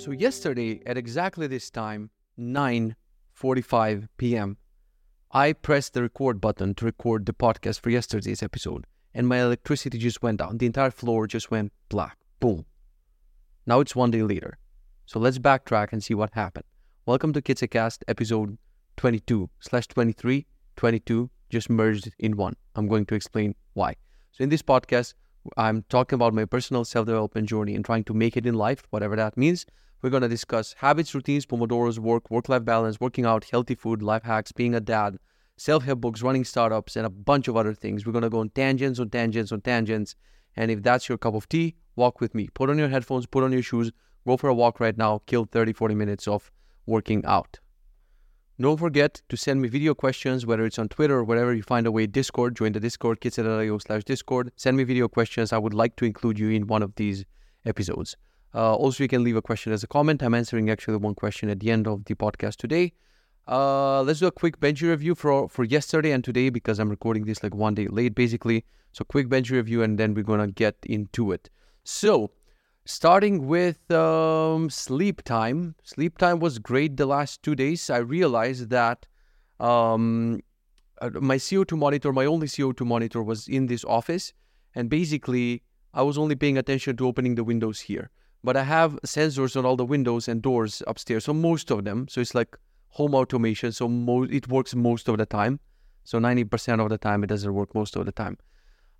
So yesterday at exactly this time, 9:45 p.m., I pressed the record button to record the podcast for yesterday's episode, and my electricity just went down. The entire floor just went black. Boom. Now it's one day later. So let's backtrack and see what happened. Welcome to KitzeCast episode 22 slash 23. 22 just merged in one. I'm going to explain why. So in this podcast, I'm talking about my personal self-development journey and trying to make it in life, whatever that means. We're going to discuss habits, routines, Pomodoro's work, work-life balance, working out, healthy food, life hacks, being a dad, self-help books, running startups, and a bunch of other things. We're going to go on tangents, on tangents, on tangents. And if that's your cup of tea, walk with me. Put on your headphones, put on your shoes, go for a walk right now, kill 30, 40 minutes of working out. Don't forget to send me video questions, whether it's on Twitter or wherever you find a way. Discord, join the Discord, kitze.io slash Discord. Send me video questions. I would like to include you in one of these episodes. Uh, also, you can leave a question as a comment. I'm answering actually one question at the end of the podcast today. Uh, let's do a quick bench review for for yesterday and today because I'm recording this like one day late, basically. So, quick bench review, and then we're gonna get into it. So, starting with um, sleep time. Sleep time was great the last two days. I realized that um, uh, my CO2 monitor, my only CO2 monitor, was in this office, and basically I was only paying attention to opening the windows here. But I have sensors on all the windows and doors upstairs, so most of them. So it's like home automation. So mo- it works most of the time. So 90% of the time, it doesn't work most of the time.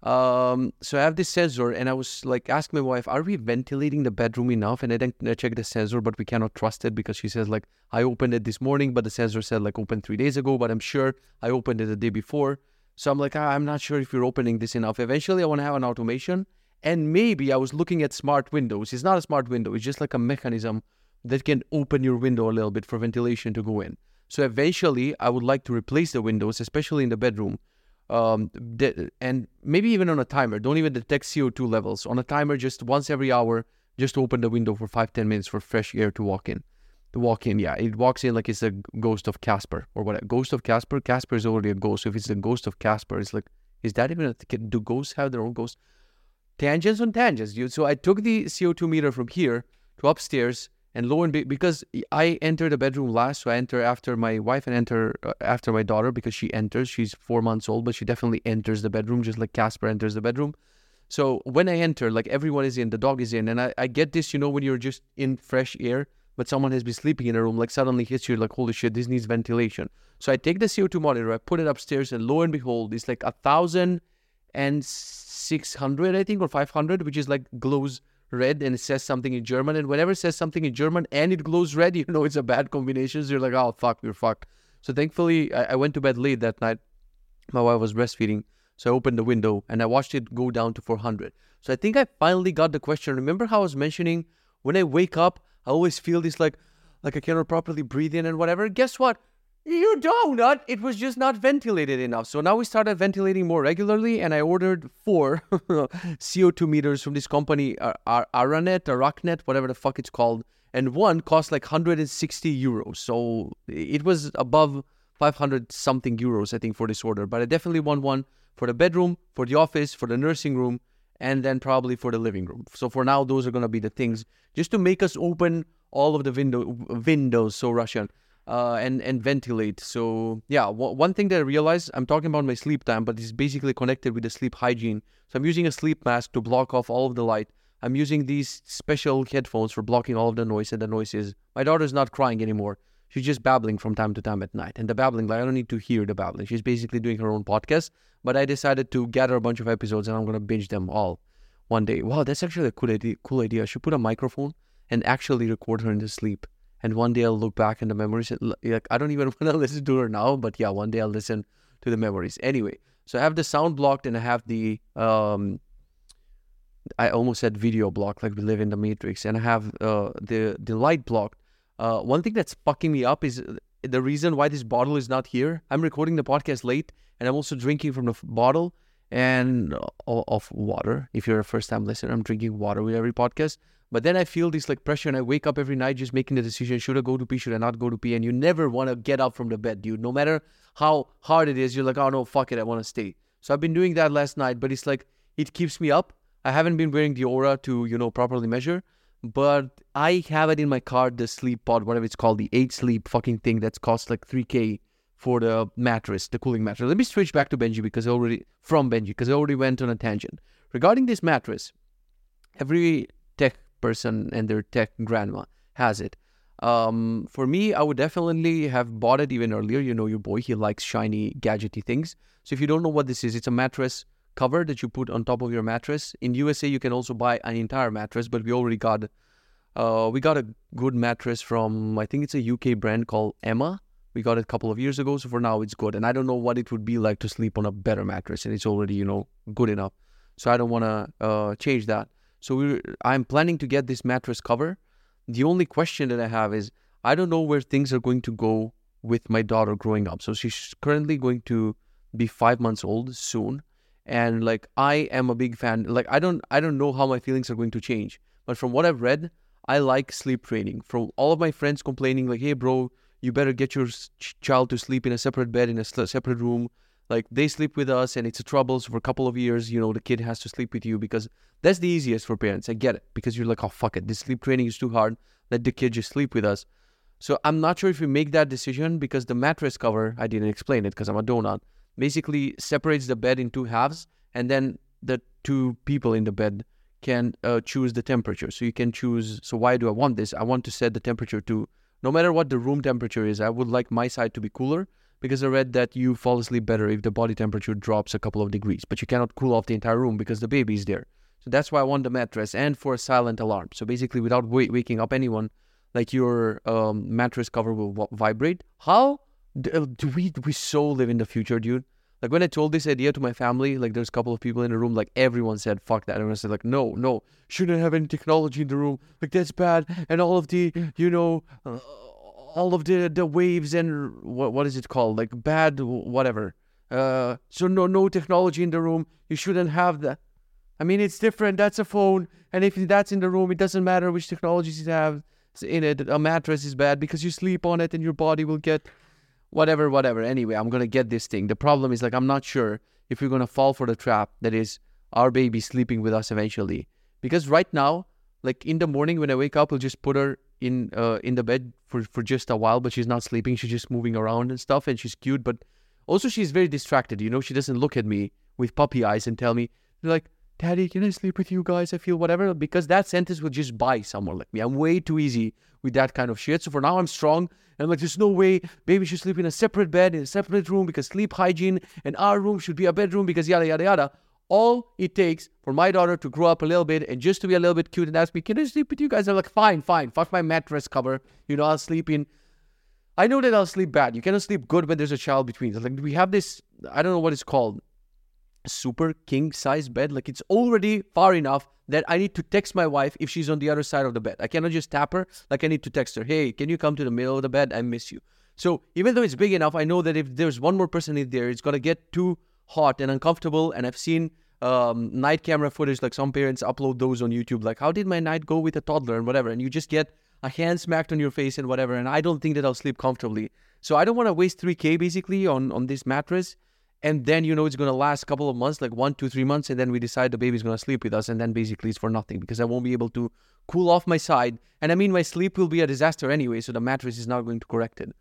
Um, so I have this sensor, and I was like asking my wife, "Are we ventilating the bedroom enough?" And I checked the sensor, but we cannot trust it because she says like I opened it this morning, but the sensor said like open three days ago, but I'm sure I opened it the day before. So I'm like, I'm not sure if we're opening this enough. Eventually, I want to have an automation, and maybe I was looking at smart windows. It's not a smart window; it's just like a mechanism that can open your window a little bit for ventilation to go in. So eventually, I would like to replace the windows, especially in the bedroom um, and maybe even on a timer. Don't even detect CO2 levels. On a timer, just once every hour, just open the window for five, 10 minutes for fresh air to walk in. To walk in, yeah. It walks in like it's a ghost of Casper or what? Ghost of Casper? Casper is already a ghost. So if it's the ghost of Casper, it's like, is that even a, do ghosts have their own ghost? Tangents on tangents, dude. So I took the CO2 meter from here to upstairs and lo and be- because I enter the bedroom last, so I enter after my wife and enter uh, after my daughter because she enters. She's four months old, but she definitely enters the bedroom just like Casper enters the bedroom. So when I enter, like everyone is in, the dog is in, and I, I get this, you know, when you're just in fresh air, but someone has been sleeping in a room, like suddenly hits you like, holy shit, this needs ventilation. So I take the CO2 monitor, I put it upstairs, and lo and behold, it's like a thousand and six hundred, I think, or five hundred, which is like glows red and it says something in German. And whenever it says something in German and it glows red, you know it's a bad combination. So you're like, oh, fuck, we're fucked. So thankfully, I, I went to bed late that night. My wife was breastfeeding. So I opened the window and I watched it go down to 400. So I think I finally got the question. Remember how I was mentioning when I wake up, I always feel this like, like I cannot properly breathe in and whatever. Guess what? You donut. It was just not ventilated enough. So now we started ventilating more regularly, and I ordered four CO2 meters from this company, uh, Ar- Aranet, Aracnet, whatever the fuck it's called. And one cost like 160 euros. So it was above 500 something euros, I think, for this order. But I definitely want one for the bedroom, for the office, for the nursing room, and then probably for the living room. So for now, those are going to be the things just to make us open all of the window windows. So Russian uh, and and ventilate. So yeah, w- one thing that I realized, I'm talking about my sleep time, but it's basically connected with the sleep hygiene. So I'm using a sleep mask to block off all of the light. I'm using these special headphones for blocking all of the noise, and the noise is my daughter's not crying anymore. She's just babbling from time to time at night, and the babbling, like I don't need to hear the babbling. She's basically doing her own podcast. But I decided to gather a bunch of episodes, and I'm gonna binge them all one day. Wow, that's actually a cool idea. Cool idea. I should put a microphone and actually record her in the sleep and one day I'll look back in the memories. Like I don't even want to listen to her now, but yeah, one day I'll listen to the memories. Anyway, so I have the sound blocked and I have the um, I almost said video blocked, like we live in the Matrix, and I have uh, the the light blocked. Uh, one thing that's fucking me up is uh, the reason why this bottle is not here. I'm recording the podcast late, and I'm also drinking from the f- bottle and of water. If you're a first time listener, I'm drinking water with every podcast. But then I feel this like pressure and I wake up every night just making the decision should I go to pee, should I not go to pee? And you never want to get up from the bed, dude. No matter how hard it is, you're like, oh no, fuck it, I want to stay. So I've been doing that last night, but it's like it keeps me up. I haven't been wearing the Oura to, you know, properly measure. but I have it in my car, the sleep pod, whatever it's called, the eight sleep fucking thing that's cost like 3K for the mattress, the cooling mattress. Let me switch back to Benji because I already, from Benji, because I already went on a tangent. Regarding this mattress, every tech person and their tech grandma has it. Um, for me, I would definitely have bought it even earlier. You know, your boy, he likes shiny, gadgety things. So if you don't know what this is, it's a mattress cover that you put on top of your mattress. In USA, you can also buy an entire mattress, but we already got uh, we got a good mattress from I think it's a UK brand called Emma. We got it a couple of years ago, so for now it's good. And I don't know what it would be like to sleep on a better mattress, and it's already you know good enough. So I don't want to uh, change that. So we I'm planning to get this mattress cover. The only question that I have is I don't know where things are going to go with my daughter growing up. So she's currently going to be five months old soon and like i am a big fan like i don't i don't know how my feelings are going to change but from what i've read i like sleep training from all of my friends complaining like hey bro you better get your ch- child to sleep in a separate bed in a separate room like they sleep with us and it's a trouble so for a couple of years you know the kid has to sleep with you because that's the easiest for parents i get it because you're like oh fuck it this sleep training is too hard let the kid just sleep with us so i'm not sure if we make that decision because the mattress cover i didn't explain it because i'm a donut basically separates the bed in two halves, and then the two people in the bed can uh, choose the temperature. So you can choose. So why do I want this? I want to set the temperature to no matter what the room temperature is. I would like my side to be cooler because I read that you fall asleep better if the body temperature drops a couple of degrees, but you cannot cool off the entire room because the baby is there. So that's why I want the mattress and for a silent alarm. So basically, without w- waking up anyone, like your um, mattress cover will w- vibrate. How uh, do we we so live in the future, dude? Like when I told this idea to my family, like there's a couple of people in the room, like everyone said, "Fuck that!" I said, like, "No, no, shouldn't have any technology in the room. Like that's bad." And all of the, you know, uh, all of the the waves and what what is it called? Like bad whatever. Uh, so no no technology in the room. You shouldn't have that. I mean, it's different. That's a phone, and if that's in the room, it doesn't matter which technologies you have in it. A mattress is bad because you sleep on it, and your body will get whatever, whatever. Anyway, I'm gonna get this thing. The problem is like I'm not sure if we're gonna fall for the trap that is our baby sleeping with us eventually. Because right now, like in the morning when I wake up, we'll just put her in uh, in the bed for, for just a while, but she's not sleeping. She's just moving around and stuff, and she's cute. But also she's very distracted. You know, she doesn't look at me with puppy eyes and tell me like, "Daddy, can I sleep with you guys?" I feel whatever because that sentence would just buy someone like me. I'm way too easy with that kind of shit. So for now, I'm strong. And I'm like, there's no way baby should sleep in a separate bed, in a separate room because sleep hygiene and our room should be a bedroom because yada, yada, yada. All it takes for my daughter to grow up a little bit and just to be a little bit cute and ask me, can I sleep with you guys? I'm like, fine, fine. Fuck my mattress cover. You know, I'll sleep in. I know that I'll sleep bad. You cannot sleep good when there's a child between. Like we have this, I don't know what it's called, super king size bed. Like it's already far enough that I need to text my wife if she's on the other side of the bed. I cannot just tap her. Like I need to text her, hey, can you come to the middle of the bed? I miss you. So even though it's big enough, I know that if there's one more person in there, it's gonna get too hot and uncomfortable. And I've seen um, night camera footage, like some parents upload those on YouTube, like how did my night go with a toddler and whatever, and you just get a hand smacked on your face and whatever. And I don't think that I'll sleep comfortably. So I don't want to waste 3k basically on on this mattress and then you know it's going to last a couple of months like one two three months and then we decide the baby's going to sleep with us and then basically it's for nothing because i won't be able to cool off my side. And i mean my sleep will be a disaster anyway so the mattress is not going to correct it.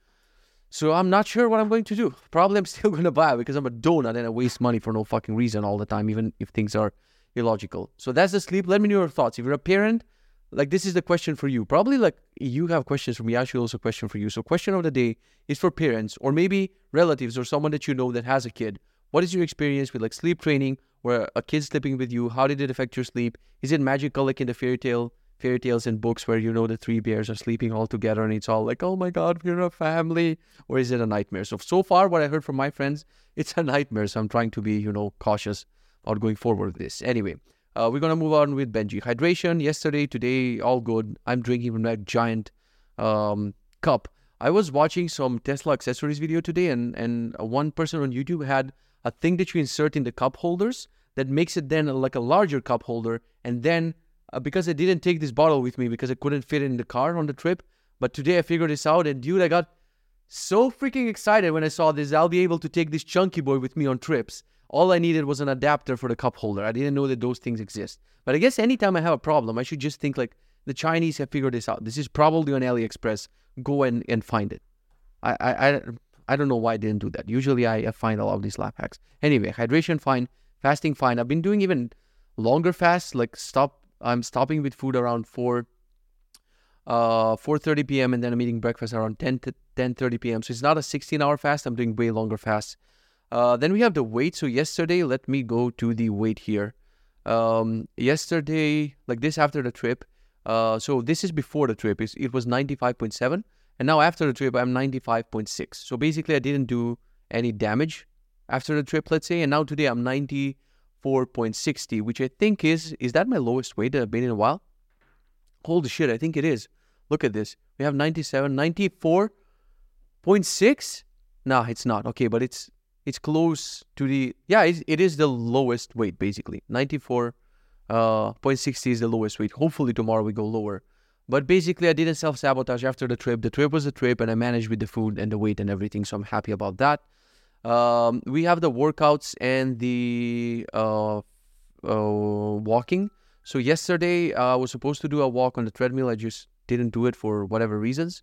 So i'm not sure what i'm going to do. Probably i'm still going to buy because i'm a donut and i waste money for no fucking reason all the time even if things are illogical. So that's the sleep. Let me know your thoughts. If you're a parent like this is the question for you. Probably like you have questions for me. I should also question for you. So question of the day is for parents or maybe relatives or someone that you know that has a kid. What is your experience with like sleep training where a kid's sleeping with you? How did it affect your sleep? Is it magical like in the fairy tale fairy tales and books where you know the three bears are sleeping all together and it's all like, oh my god, we're a family? Or is it a nightmare? So so far what I heard from my friends, it's a nightmare. So I'm trying to be, you know, cautious about going forward with this. Anyway. Uh, we're gonna move on with Benji. Hydration yesterday, today, all good. I'm drinking from that giant um, cup. I was watching some Tesla accessories video today, and and one person on YouTube had a thing that you insert in the cup holders that makes it then like a larger cup holder. And then uh, because I didn't take this bottle with me because I couldn't fit it in the car on the trip, but today I figured this out, and dude, I got so freaking excited when I saw this. I'll be able to take this chunky boy with me on trips. All I needed was an adapter for the cup holder. I didn't know that those things exist. But I guess anytime I have a problem, I should just think like, The Chinese have figured this out. This is probably on AliExpress. Go and, and find it. I, I, I, don't know why I didn't do that. Usually I, find a lot of these life hacks. Anyway, hydration fine, fasting fine. I've been doing even longer fasts, like stop. I'm stopping with food around 4 uh 4:30 p.m. and then I'm eating breakfast around 10 to 10:30 p.m. So it's not a 16 hour fast. I'm doing way longer fasts. Uh, then we have the weight. So yesterday, let me go to the weight here. Um, yesterday, like this after the trip. Uh, so this is before the trip. It's, it was 95.7, and now after the trip, I'm 95.6. So basically, I didn't do any damage after the trip, let's say. And now today, I'm 94.60, which I think is is that my lowest weight that I've been in a while? Holy shit, I think it is. Look at this. We have 97, 94.6. No, it's not. Okay, but it's it's close to the yeah it, it is the lowest weight basically. 94.60 uh, is the lowest weight. Hopefully tomorrow we go lower. But basically i didn't self-sabotage after the trip. The trip was a trip and i managed with the food and the weight and everything so i'm happy about that. Um, we have the workouts and the uh, uh, walking. So yesterday uh, i was supposed to do a walk on the treadmill. I just didn't do it for whatever reasons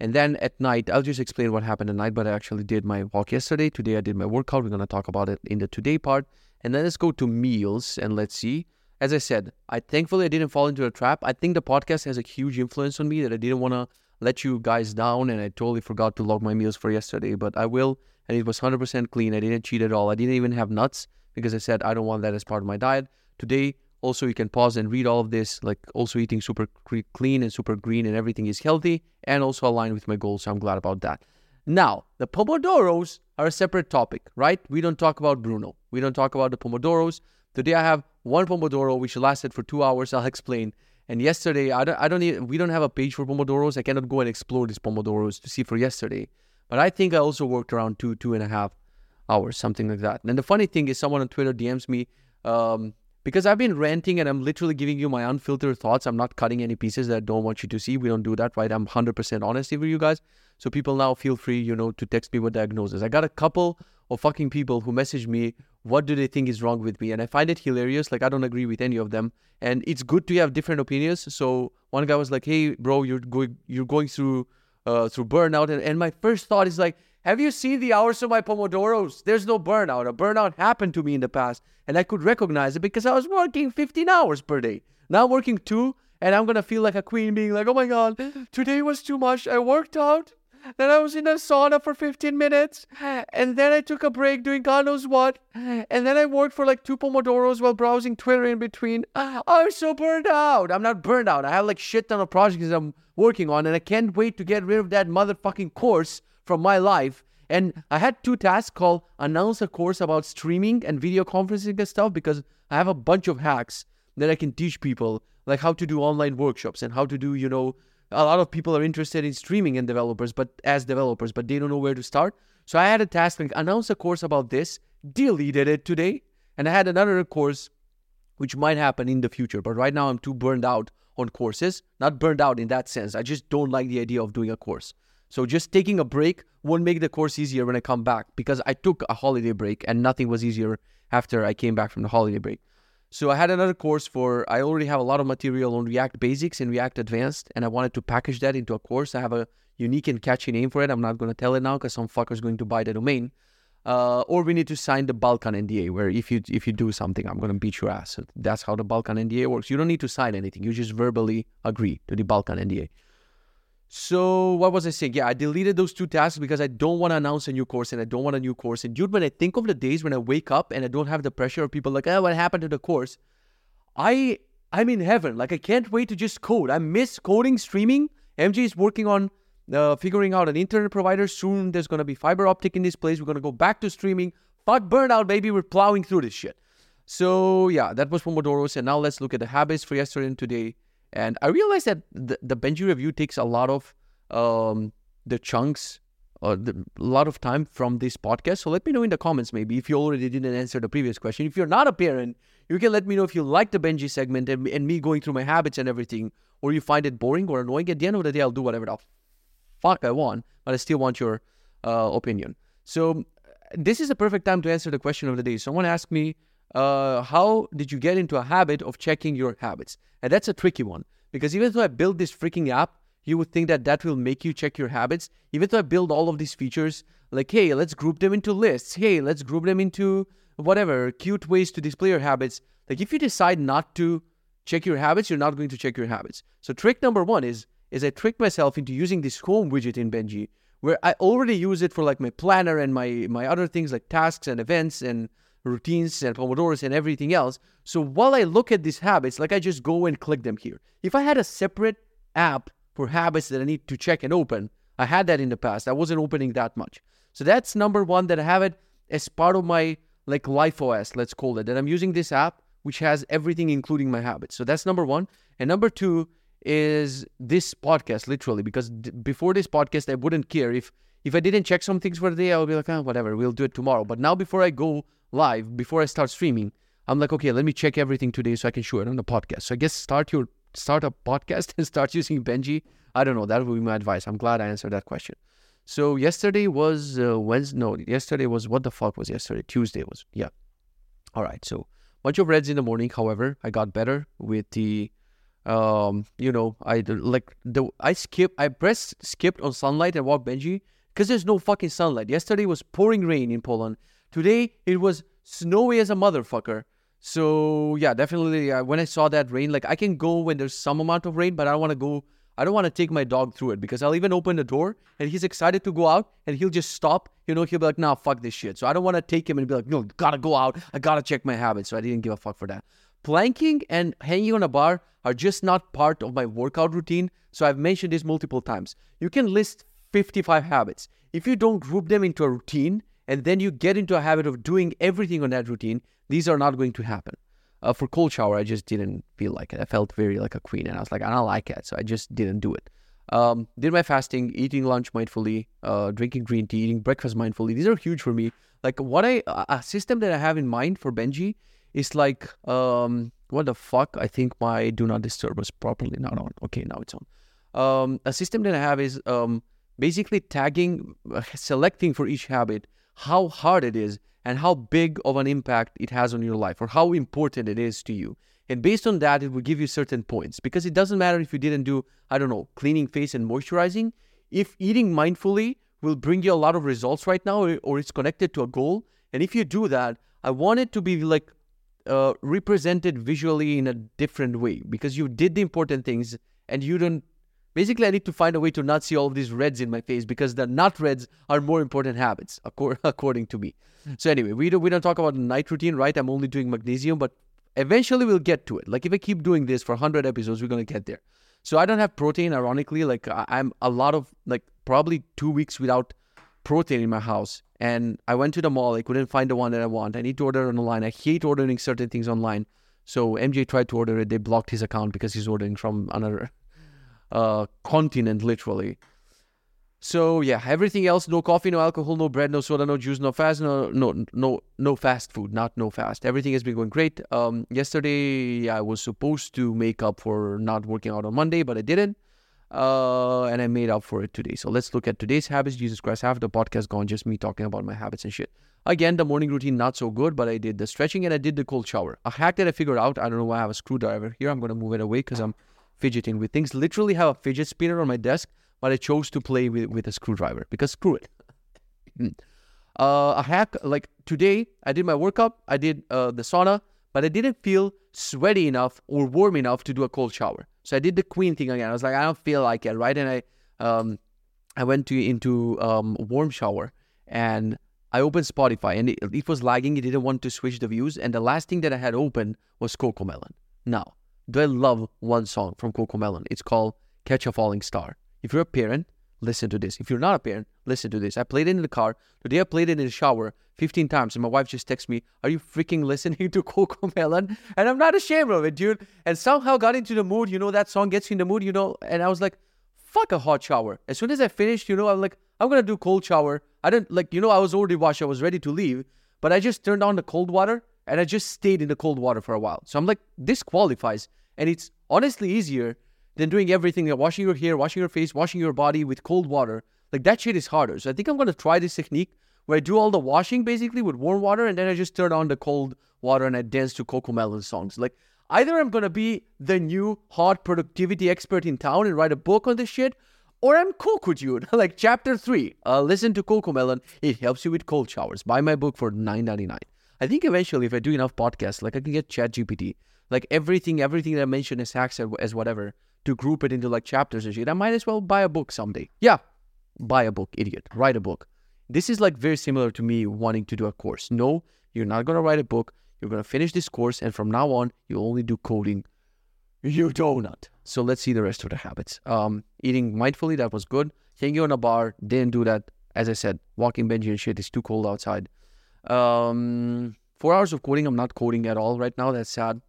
and then at night, I'll just explain what happened at night, but I actually did my walk yesterday. Today I did my workout. We're going to talk about it in the today part. And then let's go to meals and let's see. As I said, I thankfully I didn't fall into a trap. I think the podcast has a huge influence on me that I didn't want to let you guys down and I totally forgot to log my meals for yesterday, but I will. And it was 100% clean. I didn't cheat at all. I didn't even have nuts because I said I don't want that as part of my diet. Today, also, you can pause and read all of this, like also eating super clean and super green and everything is healthy and also aligned with my goals. So I'm glad about that. Now, the Pomodoros are a separate topic, right? We don't talk about Bruno. We don't talk about the Pomodoros. Today I have one Pomodoro which lasted for two hours. I'll explain. And yesterday, I don't, I don't need, we don't have a page for Pomodoros. I cannot go and explore these Pomodoros to see for yesterday. But I think I also worked around two, two and a half hours, something like that. And the funny thing is, someone on Twitter DMs me, um, because I've been ranting and I'm literally giving you my unfiltered thoughts. I'm not cutting any pieces that I don't want you to see. We don't do that, right? I'm 100% honest with you guys. So people now feel free, you know, to text me with diagnosis. I got a couple of fucking people who message me, what do they think is wrong with me? And I find it hilarious. Like, I don't agree with any of them. And it's good to have different opinions. So one guy was like, hey, bro, you're going, you're going through, uh, through burnout. And, and my first thought is like, have you seen the hours of my Pomodoros? There's no burnout. A burnout happened to me in the past, and I could recognize it because I was working 15 hours per day. Now I'm working two, and I'm gonna feel like a queen being like, oh my god, today was too much. I worked out, then I was in a sauna for 15 minutes, and then I took a break doing God knows what, and then I worked for like two Pomodoros while browsing Twitter in between. Ah, I'm so burned out. I'm not burned out. I have like shit ton of projects I'm working on, and I can't wait to get rid of that motherfucking course from my life. And I had two tasks called announce a course about streaming and video conferencing and stuff because I have a bunch of hacks that I can teach people, like how to do online workshops and how to do, you know, a lot of people are interested in streaming and developers, but as developers, but they don't know where to start. So I had a task like announce a course about this, deleted it today, and I had another course which might happen in the future. But right now I'm too burned out on courses. Not burned out in that sense. I just don't like the idea of doing a course. So just taking a break won't make the course easier when I come back because I took a holiday break and nothing was easier after I came back from the holiday break. So I had another course for I already have a lot of material on React Basics and React Advanced and I wanted to package that into a course. I have a unique and catchy name for it. I'm not going to tell it now because some fucker's going to buy the domain. Uh, or we need to sign the Balkan NDA, where if you if you do something, I'm gonna beat your ass. That's how the Balkan NDA works. You don't need to sign anything. You just verbally agree to the Balkan NDA. So what was I saying? Yeah, I deleted those two tasks because I don't want to announce a new course and I don't want a new course. And dude, when I think of the days when I wake up and I don't have the pressure of people like, oh, what happened to the course? I I'm in heaven. Like I can't wait to just code. I miss coding, streaming. MJ is working on uh, figuring out an internet provider. Soon there's gonna be fiber optic in this place. We're gonna go back to streaming. Fuck burnout, baby. We're plowing through this shit. So yeah, that was Pomodoro's. And now let's look at the habits for yesterday and today. And I realized that the, the Benji review takes a lot of um, the chunks or the, a lot of time from this podcast. So let me know in the comments maybe if you already didn't answer the previous question. If you're not a parent, you can let me know if you like the Benji segment and, and me going through my habits and everything, or you find it boring or annoying. At the end of the day, I'll do whatever the fuck I want, but I still want your uh, opinion. So this is a perfect time to answer the question of the day. Someone asked me, uh, how did you get into a habit of checking your habits? And that's a tricky one Because even though I built this freaking app, you would think that that will make you check your habits. Even though I build all of these features, like, hey, let's group them into lists. Hey, let's group them into whatever, cute ways to display your habits. Like, if you decide not to check your habits, you're not going to check your habits. So, trick number one is, is I tricked myself into using this home widget in Benji, where I already use it for like my planner and my my other things like tasks and events and routines and pomodoros and everything else. So while I look at these habits, like I just go and click them here. If I had a separate app for habits that I need to check and open. I had that in the past. I wasn't opening that much. So that's number one that I have it as part of my like life OS, let's call it. That I'm using this app which has everything including my habits. So that's number one. And number two is this podcast, literally, because d- before this podcast, I wouldn't care if if I didn't check some things for the day. I would be like, oh, whatever, we'll do it tomorrow. But now, before I go live, before I start streaming, I'm like, okay, let me check everything today so I can show it on the podcast. So I guess start your start a podcast and start using Benji? I don't know. That would be my advice. I'm glad I answered that question. So yesterday was uh, Wednesday. No, yesterday was what the fuck was yesterday? Tuesday was yeah. All right. So bunch of reds in the morning. However, I got better with the, um, you know, I like the I skip I pressed skipped on sunlight and walked Benji because there's no fucking sunlight. Yesterday was pouring rain in Poland. Today it was snowy as a motherfucker. So yeah, definitely. Uh, when I saw that rain, like I can go when there's some amount of rain, but I don't want to go. I don't want to take my dog through it because I'll even open the door and he's excited to go out and he'll just stop. You know, he'll be like, "Nah, fuck this shit." So I don't want to take him and be like, "No, gotta go out. I gotta check my habits." So I didn't give a fuck for that. Planking and hanging on a bar are just not part of my workout routine. So I've mentioned this multiple times. You can list 55 habits. If you don't group them into a routine and then you get into a habit of doing everything on that routine, these are not going to happen. Uh, for cold shower, I just didn't feel like it. I felt very like a queen, and I was like, I don't like it, so I just didn't do it. Um, did my fasting, eating lunch mindfully, uh, drinking green tea, eating breakfast mindfully. These are huge for me. Like what I a system that I have in mind for Benji is like um, what the fuck? I think my do not disturb was properly not on. Okay, now it's on. Um, a system that I have is um, basically tagging, uh, selecting for each habit how hard it is and how big of an impact it has on your life or how important it is to you. And based on that, it will give you certain points because it doesn't matter if you didn't do, I don't know, cleaning face and moisturizing. If eating mindfully will bring you a lot of results right now or, or it's connected to a goal, and if you do that, I want it to be like uh, represented visually in a different way because you did the important things and you don't Basically, I need to find a way to not see all of these reds in my face because the not reds are more important habits, according to me. So anyway, we don't, we don't talk about night routine, right? I'm only doing magnesium, but eventually we'll get to it. Like if I keep doing this for 100 episodes, we're going to get there. So I don't have protein, ironically. Like I'm a lot of, like probably two weeks without protein in my house. And I went to the mall. I couldn't find the one that I want. I need to order online. I hate ordering certain things online. So MJ tried to order it. They blocked his account because he's ordering from another uh, continent, literally. So yeah, everything else: no coffee, no alcohol, no bread, no soda, no juice, no fast, no no no no fast food, not no fast. Everything has been going great. Um, yesterday I was supposed to make up for not working out on Monday, but I didn't. Uh, and I made up for it today. So let's look at today's habits. Jesus Christ, half the podcast gone, just me talking about my habits and shit. Again, the morning routine not so good, but I did the stretching and I did the cold shower. A hack that I figured out. I don't know why I have a screwdriver here. I'm gonna move it away because I'm fidgeting with things. Literally have a fidget spinner on my desk, but I chose to play with, with a screwdriver because screw it. uh, a hack like today, I did my workout, I did uh, the sauna, but I didn't feel sweaty enough or warm enough to do a cold shower. So I did the queen thing again. I was like, I don't feel like it, right? And I um, I went to into um, warm shower and I opened Spotify and it, it was lagging. It didn't want to switch the views. And the last thing that I had open was Cocomelon. Now, do I love one song from Coco Melon? It's called Catch a Falling Star. If you're a parent, listen to this. If you're not a parent, listen to this. I played it in the car. Today I played it in the shower 15 times, and my wife just texts me, Are you freaking listening to Coco Melon? And I'm not ashamed of it, dude. And somehow got into the mood. You know, that song gets you in the mood, you know. And I was like, Fuck a hot shower. As soon as I finished, you know, I'm like, I'm gonna do cold shower. I didn't like, you know, I was already washed. I was ready to leave, but I just turned on the cold water and I just stayed in the cold water for a while. So I'm like, this qualifies. And it's honestly easier than doing everything, like washing your hair, washing your face, washing your body with cold water. Like that shit is harder. So I think I'm gonna try this technique where I do all the washing basically with warm water and then I just turn on the cold water and I dance to Cocomelon songs. Like Either I'm gonna be the new hot productivity expert in town and write a book on this shit, or I'm Coco Dude. like chapter three. Uh, listen to CoComelon. It helps you with cold showers. Buy my book for $9.99. I think eventually, if I do enough podcasts, like I can get Chat GPT, like everything, everything that I mentioned as hacks as whatever, to group it into like chapters and shit. I might as well buy a book someday. Yeah, buy a book, idiot. Write a book. This is like very similar to me wanting to do a course. No, you're not gonna write a book. You're gonna finish this course, and from now on, you only do coding. You donut. So let's see the rest of the habits. Um, eating mindfully, that was good. Hanging on a bar, didn't do that. As I said, walking Benji and shit is too cold outside. Um, four hours of coding, I'm not coding at all right now. That's sad.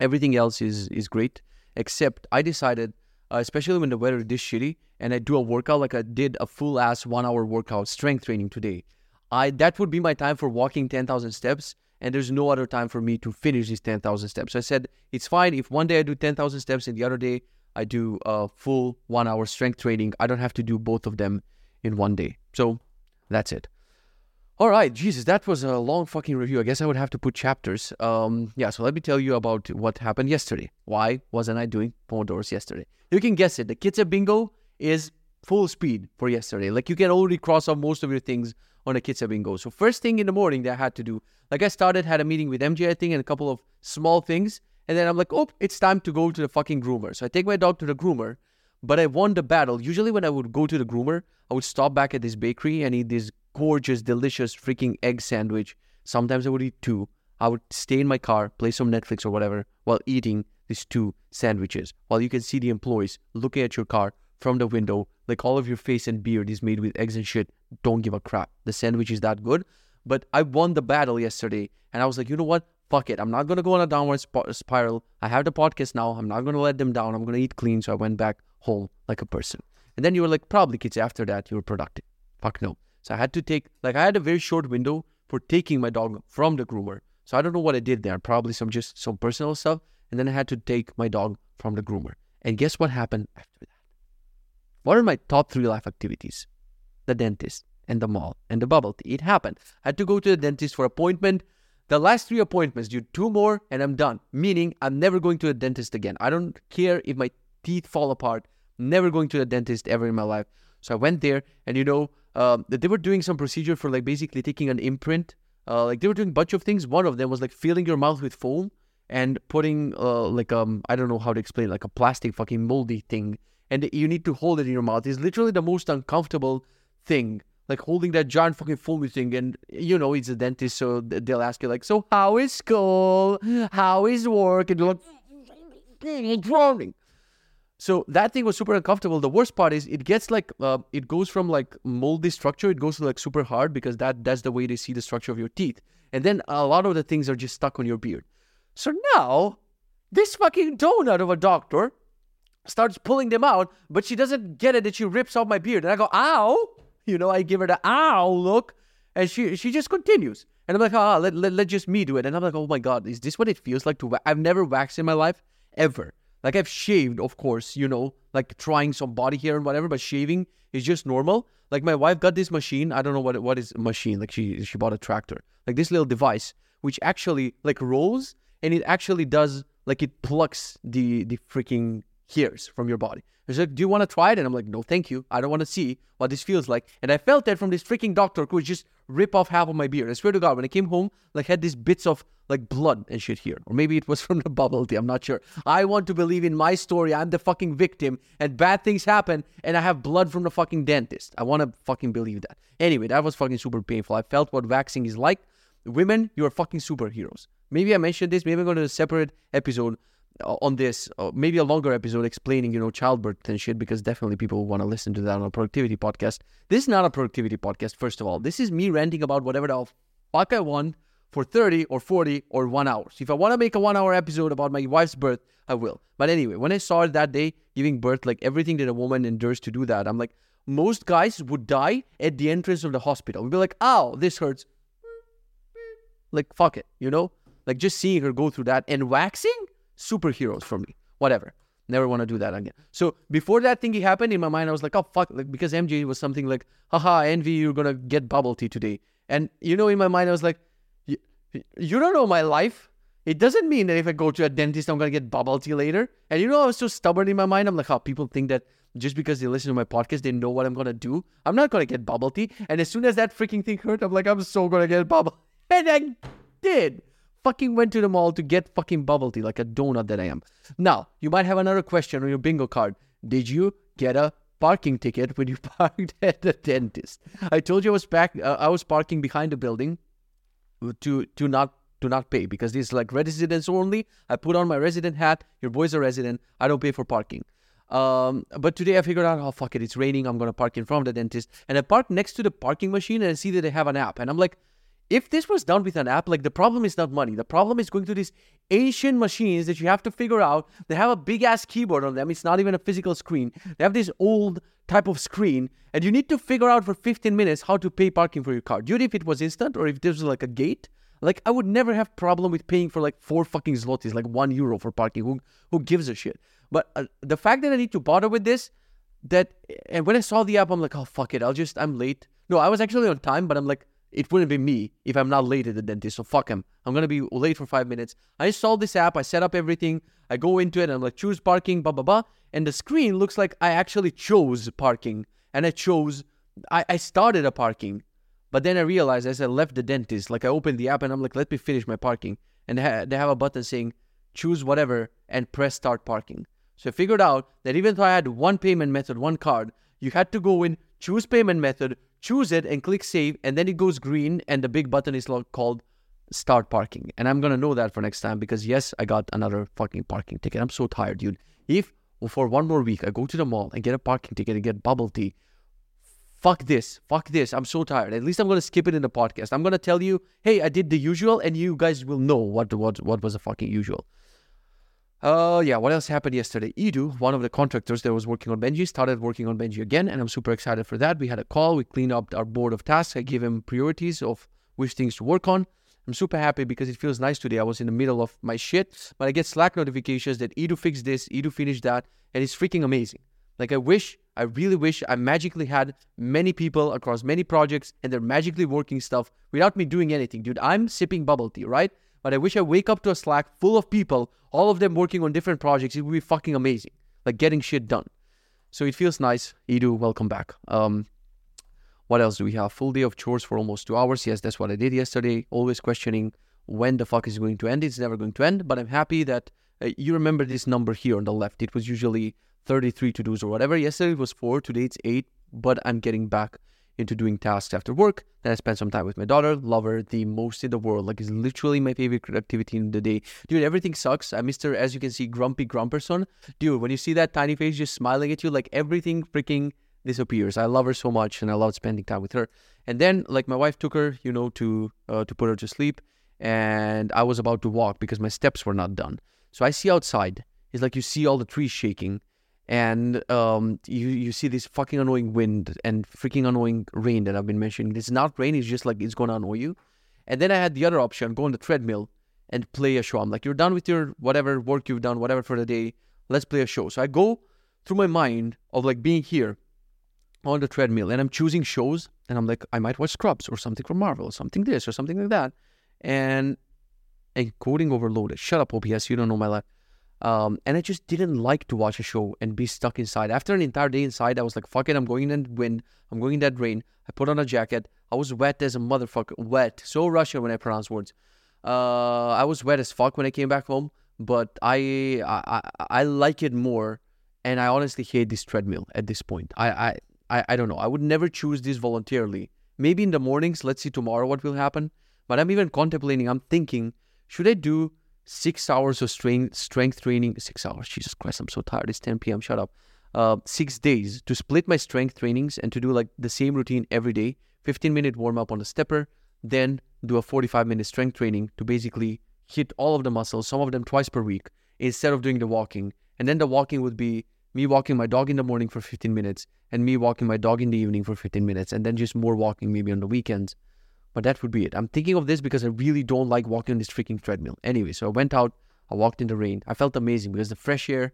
Everything else is is great, except I decided, uh, especially when the weather is this shitty, and I do a workout like I did a full ass one hour workout strength training today. I that would be my time for walking ten thousand steps, and there's no other time for me to finish these ten thousand steps. So I said it's fine if one day I do ten thousand steps and the other day I do a full one hour strength training. I don't have to do both of them in one day. So that's it. All right, Jesus, that was a long fucking review. I guess I would have to put chapters. Um, yeah, so let me tell you about what happened yesterday. Why wasn't I doing Pomodoros yesterday? You can guess it. The Kitze Bingo is full speed for yesterday. Like you can already cross off most of your things on a Kitze Bingo. So first thing in the morning that I had to do, like I started, had a meeting with MJ, I think, and a couple of small things. And then I'm like, oh, it's time to go to the fucking groomer. So I take my dog to the groomer, but I won the battle. Usually when I would go to the groomer, I would stop back at this bakery and eat this gorgeous, delicious freaking egg sandwich. Sometimes I would eat two. I would stay in my car, play some Netflix or whatever, while eating these two sandwiches. While you can see the employees looking at your car, from the window, like all of your face and beard is made with eggs and shit. Don't give a crap. The sandwich is that good. But I won the battle yesterday, and I was like, you know what? Fuck it. I'm not gonna go on a downward sp- spiral. I have the podcast now. I'm not gonna let them down. I'm gonna eat clean. So I went back home like a person. And then you were like, probably kids. After that, you were productive. Fuck no. So I had to take like I had a very short window for taking my dog from the groomer. So I don't know what I did there. Probably some just some personal stuff. And then I had to take my dog from the groomer. And guess what happened after that? What are my top three life activities? The dentist and the mall and the bubble tea. It happened. I had to go to the dentist for appointment. The last three appointments, do two more and I'm done. Meaning I'm never going to the dentist again. I don't care if my teeth fall apart. Never going to the dentist ever in my life. So I went there and you know, uh, they were doing some procedure for like basically taking an imprint. Uh, like they were doing a bunch of things. One of them was like filling your mouth with foam and putting uh, like um I don't know how to explain like a plastic fucking moldy thing and you need to hold it in your mouth is literally the most uncomfortable thing. Like holding that giant fucking foamy thing, and you know it's a dentist, so they'll ask you like, "So how is school? How is work?" And you're like, "Drowning." So that thing was super uncomfortable. The worst part is it gets like uh, it goes from like moldy structure, it goes to like super hard because that that's the way they see the structure of your teeth, and then a lot of the things are just stuck on your beard. So now this fucking donut of a doctor starts pulling them out, but she doesn't get it that she rips off my beard. And I go, ow. You know, I give her the ow look, and she she just continues. And I'm like, ah, let, let, let just me do it. And I'm like, oh my God, is this what it feels like to wax? I've never waxed in my life, ever. Like I've shaved, of course, you know, like trying some body hair and whatever, but shaving is just normal. Like my wife got this machine. I don't know what what is machine. Like she she bought a tractor. Like this little device, which actually like rolls and it actually does like it plucks the the freaking hairs from your body. He's like, Do you want to try it? And I'm like, No, thank you. I don't want to see what this feels like. And I felt that from this freaking doctor who would just rip off half of my beard. I swear to God, when I came home, like had these bits of like blood and shit here. Or maybe it was from the bubble tea. I'm not sure. I want to believe in my story. I'm the fucking victim and bad things happen and I have blood from the fucking dentist. I want to fucking believe that. Anyway, that was fucking super painful. I felt what waxing is like. Women, you are fucking superheroes. Maybe I mentioned this. Maybe I'm going to a separate episode on this, maybe a longer episode explaining, you know, childbirth and shit, because definitely people want to listen to that on a productivity podcast. This is not a productivity podcast, first of all. This is me ranting about whatever the fuck I want for 30 or 40 or one hour. So if I want to make a one hour episode about my wife's birth, I will. But anyway, when I saw it that day, giving birth, like everything that a woman endures to do that, I'm like, most guys would die at the entrance of the hospital. We'd be like, ow, this hurts. Like, fuck it, you know? Like just seeing her go through that and waxing superheroes for me. Whatever. Never want to do that again. So before that thingy happened in my mind, I was like, oh fuck, like because MJ was something like, haha, envy, you're gonna get bubble tea today. And you know, in my mind, I was like, you don't know my life. It doesn't mean that if I go to a dentist, I'm gonna get bubble tea later. And you know, I was so stubborn in my mind. I'm like, how people think that just because they listen to my podcast, they know what I'm gonna do. I'm not gonna get bubble tea. And as soon as that freaking thing hurt, I'm like, I'm so gonna get bubble. And I did. Fucking went to the mall to get fucking bubble tea like a donut that I am. Now, you might have another question on your bingo card. Did you get a parking ticket when you parked at the dentist? I told you I was back. Uh, I was parking behind the building to to not to not pay because this is like residents only. I put on my resident hat. Your boy's a resident. I don't pay for parking. Um, but today I figured out, oh fuck it, it's raining. I'm gonna park in front of the dentist, and I park next to the parking machine, and I see that they have an app, and I'm like, if this was done with an app, like the problem is not money. The problem is going to these ancient machines that you have to figure out. They have a big ass keyboard on them. It's not even a physical screen. They have this old type of screen, and you need to figure out for 15 minutes how to pay parking for your car. You if it was instant or if this was like a gate? Like I would never have problem with paying for like four fucking zlotys, like one euro for parking. Who who gives a shit? But uh, the fact that I need to bother with this, that and when I saw the app, I'm like, oh fuck it, I'll just I'm late. No, I was actually on time, but I'm like, it wouldn't be me if I'm not late at the dentist. So fuck him. I'm gonna be late for five minutes. I installed this app. I set up everything. I go into it. and I'm like, choose parking, blah blah blah. And the screen looks like I actually chose parking, and I chose. I, I started a parking, but then I realized as I left the dentist, like I opened the app and I'm like, let me finish my parking. And they, ha- they have a button saying choose whatever and press start parking. So I figured out that even though I had one payment method, one card, you had to go in, choose payment method, choose it, and click save, and then it goes green, and the big button is called start parking. And I'm gonna know that for next time because yes, I got another fucking parking ticket. I'm so tired, dude. If for one more week I go to the mall and get a parking ticket and get bubble tea fuck this, fuck this. I'm so tired. At least I'm gonna skip it in the podcast. I'm gonna tell you, hey, I did the usual, and you guys will know what what what was the fucking usual. Uh, yeah. What else happened yesterday? Edu, one of the contractors that was working on Benji, started working on Benji again, and I'm super excited for that. We had a call. We cleaned up our board of tasks. I gave him priorities of which things to work on. I'm super happy because it feels nice today. I was in the middle of my shit, but I get Slack notifications that Edu fixed this, Edu finished that, and it's freaking amazing. Like I wish I really wish I magically had many people across many projects and they're magically working stuff without me doing anything. Dude, I'm sipping bubble tea, right? But I wish I wake up to a Slack full of people, all of them working on different projects. It would be fucking amazing. Like getting shit done. So it feels nice. Edu, welcome back. Um, what else do we have? Full day of chores for almost two hours. Yes, that's what I did yesterday. Always questioning when the fuck is going to end. It's never going to end. But I'm happy that uh, you remember this number here on the left. It was usually 33 to dos or whatever. Yesterday it was four, today it's eight, but I'm getting back into doing tasks after work. Then I spend some time with my daughter, love her the most in the world. Like it's literally my favorite activity in the day. Dude, everything sucks. I miss her, as you can see, grumpy grumperson. Dude, when you see that tiny face just smiling at you, like everything freaking disappears. I love her so much and I love spending time with her. And then like my wife took her, you know, to uh, to put her to sleep and I was about to walk because my steps were not done. So I see outside. It's like you see all the trees shaking and um, you you see this fucking annoying wind and freaking annoying rain that I've been mentioning. It's not rain; it's just like it's gonna annoy you. And then I had the other option: go on the treadmill and play a show. I'm like, you're done with your whatever work you've done, whatever for the day. Let's play a show. So I go through my mind of like being here on the treadmill, and I'm choosing shows, and I'm like, I might watch Scrubs or something from Marvel, or something this or something like that, and and coding overloaded. Shut up, OBS. You don't know my life. Um, and I just didn't like to watch a show and be stuck inside. After an entire day inside, I was like, fuck it, I'm going in that wind, I'm going in that rain. I put on a jacket. I was wet as a motherfucker. Wet. So Russian when I pronounce words. Uh, I was wet as fuck when I came back home, but I, I, I like it more. And I honestly hate this treadmill at this point. I, I, I don't know. I would never choose this voluntarily. Maybe in the mornings, let's see tomorrow what will happen. But I'm even contemplating, I'm thinking, should I do six hours of strength, strength training. Six hours. Jesus Christ, I'm so tired. It's 10 p.m. Shut up. Uh, six days to split my strength trainings and to do like the same routine every day 15 minute warm up on the stepper, then do a 45 minute strength training to basically hit all of the muscles, some of them twice per week, instead of doing the walking. And then the walking would be me walking my dog in the morning for 15 minutes and me walking my dog in the evening for 15 minutes, and then just more walking maybe on the weekends. But that would be it. I'm thinking of this because I really don't like walking on this freaking treadmill. Anyway, so I went out, I walked in the rain. I felt amazing because the fresh air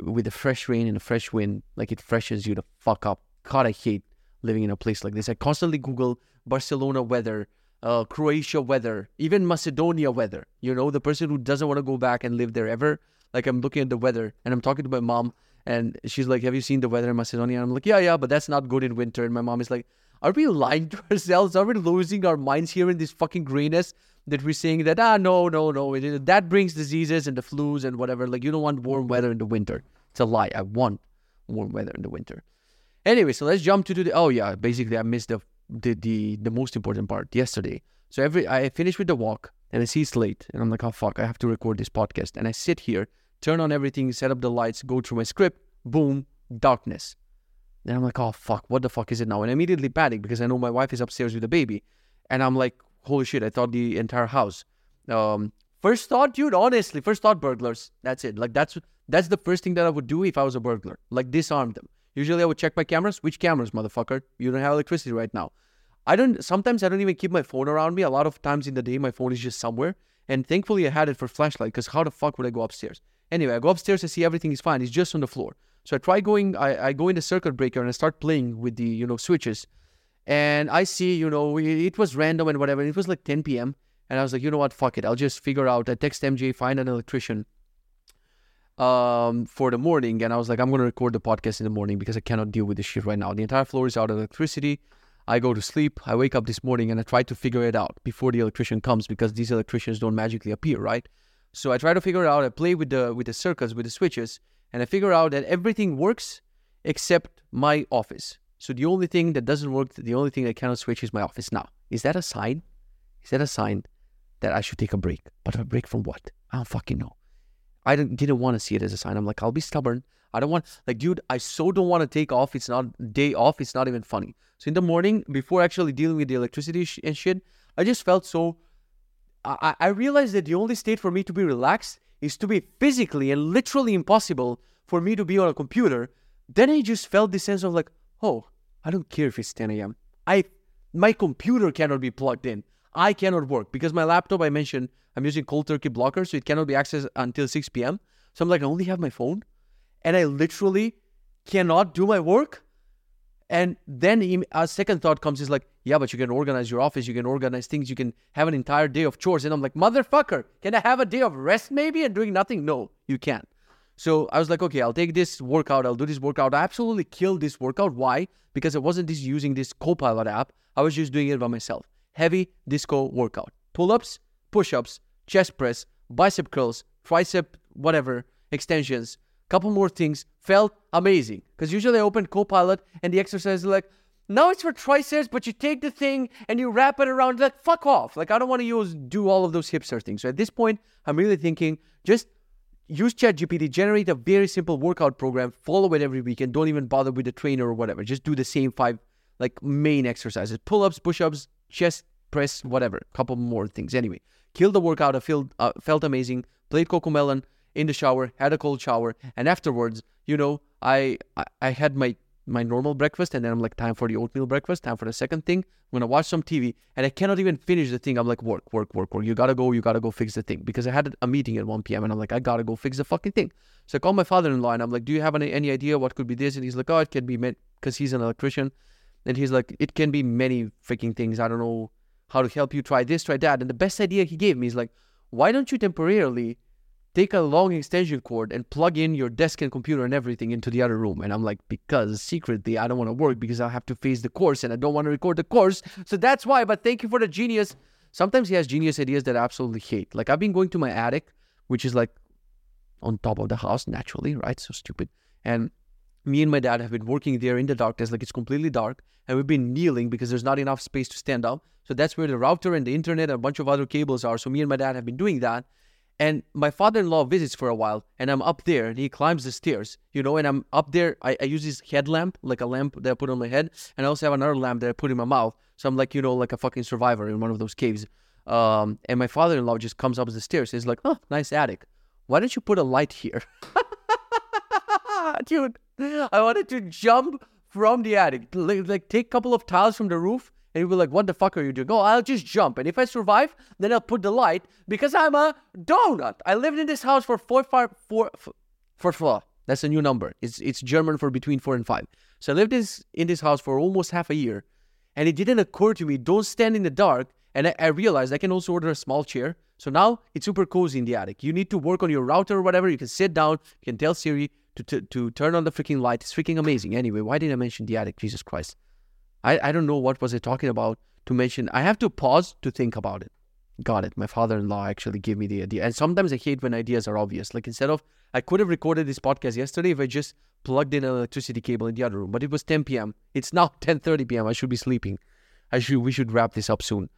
with the fresh rain and the fresh wind, like it freshens you the fuck up. God, I hate living in a place like this. I constantly Google Barcelona weather uh, Croatia weather, even Macedonia weather. You know, the person who doesn't want to go back and live there ever. Like I'm looking at the weather and I'm talking to my mom and she's like, Have you seen the weather in Macedonia? And I'm like, Yeah, yeah, but that's not good in winter. And my mom is like, Are we lying to ourselves? Are we losing our minds here in this fucking grayness that we're saying that, ah, no, no, no, it, that brings diseases and the flus and whatever. Like, you don't want warm weather in the winter. It's a lie. I want warm weather in the winter. Anyway, so let's jump to the, oh yeah, basically I missed the, the, the, the most important part yesterday. So every, I finished with the walk and I see it's late and I'm like, oh fuck, I have to record this podcast. And I sit here, turn on everything, set up the lights, go through my script, boom, darkness. Then I'm like, oh fuck, what the fuck is it now? And I immediately panic because I know my wife is upstairs with the baby. And I'm like, holy shit, I thought the entire house. Um, first thought, dude, honestly, first thought burglars. That's it. Like that's that's the first thing that I would do if I was a burglar. Like disarm them. Usually I would check my cameras. Which cameras, motherfucker? You don't have electricity right now. I don't sometimes I don't even keep my phone around me. A lot of times in the day my phone is just somewhere. And thankfully I had it for flashlight because how the fuck would I go upstairs? Anyway, I go upstairs, I see everything is fine. It's just on the floor. So I try going, I, I go in the circuit breaker and I start playing with the, you know, switches. And I see, you know, it was random and whatever. It was like 10 p.m. And I was like, you know what, fuck it. I'll just figure out. I text MJ, find an electrician um, for the morning. And I was like, I'm going to record the podcast in the morning because I cannot deal with this shit right now. The entire floor is out of electricity. I go to sleep. I wake up this morning and I try to figure it out before the electrician comes because these electricians don't magically appear, right? So I try to figure it out. I play with the with the circuits, with the switches, and I figure out that everything works except my office. So the only thing that doesn't work, the only thing that cannot switch is my office. Now, is that a sign? Is that a sign that I should take a break? But a break from what? I don't fucking know. I didn't, want to see it as a sign. I'm like, I'll be stubborn. I don't want, like, dude, I so don't want to take off. It's not day off. It's not even funny. So in the morning, before actually dealing with the electricity sh- and shit, I just felt so. I, I realized that the only state for me to be relaxed is to be physically and literally impossible for me to be on a computer. Then I just felt this sense of like, oh, I don't care if it's 10 a.m. I my computer cannot be plugged in. I cannot work because my laptop, I mentioned, I'm using cold turkey blocker, so it cannot be accessed until 6 p.m. So I'm like, I only have my phone, and I literally cannot do my work. And then a second thought comes is like, yeah, but you can organize your office, you can organize things, you can have an entire day of chores. And I'm like, motherfucker, can I have a day of rest maybe and doing nothing? No, you can't. So I was like, okay, I'll take this workout. I'll do this workout. I absolutely killed this workout. Why? Because I wasn't just using this Copilot app. I was just doing it by myself. Heavy disco workout. Pull-ups, push-ups, chest press, bicep curls, tricep, whatever, extensions. Couple more things. Felt amazing. Because usually I open Copilot and the exercise is like, now it's for triceps, but you take the thing and you wrap it around. Like, fuck off. Like, I don't want to use do all of those hipster things. So at this point, I'm really thinking just use ChatGPT, generate a very simple workout program, follow it every week, and don't even bother with the trainer or whatever. Just do the same five like main exercises: pull-ups, push-ups, chest press, whatever. Couple more things. Anyway, killed the workout. I felt uh, felt amazing. Played Cocomelon in the shower, had a cold shower, and afterwards, you know, I I, I had my my normal breakfast and then I'm like, time for the oatmeal breakfast, time for the second thing. I'm gonna watch some TV and I cannot even finish the thing. I'm like, work, work, work, work. You gotta go, you gotta go fix the thing. Because I had a meeting at 1 p.m. and I'm like, I gotta go fix the fucking thing. So I call my father in law and I'm like, Do you have any, any idea what could be this? And he's like, Oh, it can be because he's an electrician. And he's like, It can be many freaking things. I don't know how to help you. Try this, try that. And the best idea he gave me is like, Why don't you temporarily take a long extension cord and plug in your desk and computer and everything into the other room. And I'm like, because secretly I don't want to work because I'll have to face the course and I don't want to record the course. So that's why. But thank you for the genius. Sometimes he has genius ideas that I absolutely hate. Like I've been going to my attic, which is like on top of the house naturally, right? So stupid. And me and my dad have been working there in the darkness, like it's completely dark, and we've been kneeling because there's not enough space to stand up. So that's where the router and the internet and a bunch of other cables are. So me and my dad have been doing that. And my father-in-law visits for a while, and I'm up there, and he climbs the stairs, you know, and I'm up there. I, I use his headlamp, like a lamp that I put on my head, and I also have another lamp that I put in my mouth. So I'm like, you know, like a fucking survivor in one of those caves. Um, and my father-in-law just comes up the stairs. and He's like, "Oh, nice attic. Why don't you put a light here?" Dude, I wanted to jump from the attic, like, like take a couple of tiles from the roof and you'll be like, what the fuck are you doing? Oh, I'll just jump. And if I survive, then I'll put the light because I'm a donut. I lived in this house for four, five, four, four, four. That's a new number. It's it's German for between four and five. So I lived this in this house for almost half a year. And it didn't occur to me, don't stand in the dark And I, I realized I can also order a small chair. So now it's super cozy in the attic. You need to work on your router or whatever. You can sit down. You can tell Siri to, to, to turn on the freaking light. It's freaking amazing. Anyway, why did I mention the attic? Jesus Christ. I, I don't know what was I talking about to mention. I have to pause to think about it. Got it. My father-in-law actually gave me the idea. And sometimes I hate when ideas are obvious. Like instead of I could have recorded this podcast yesterday if I just plugged in an electricity cable in the other room. But it was 10 p.m. It's now 10:30 p.m. I should be sleeping. I should we should wrap this up soon.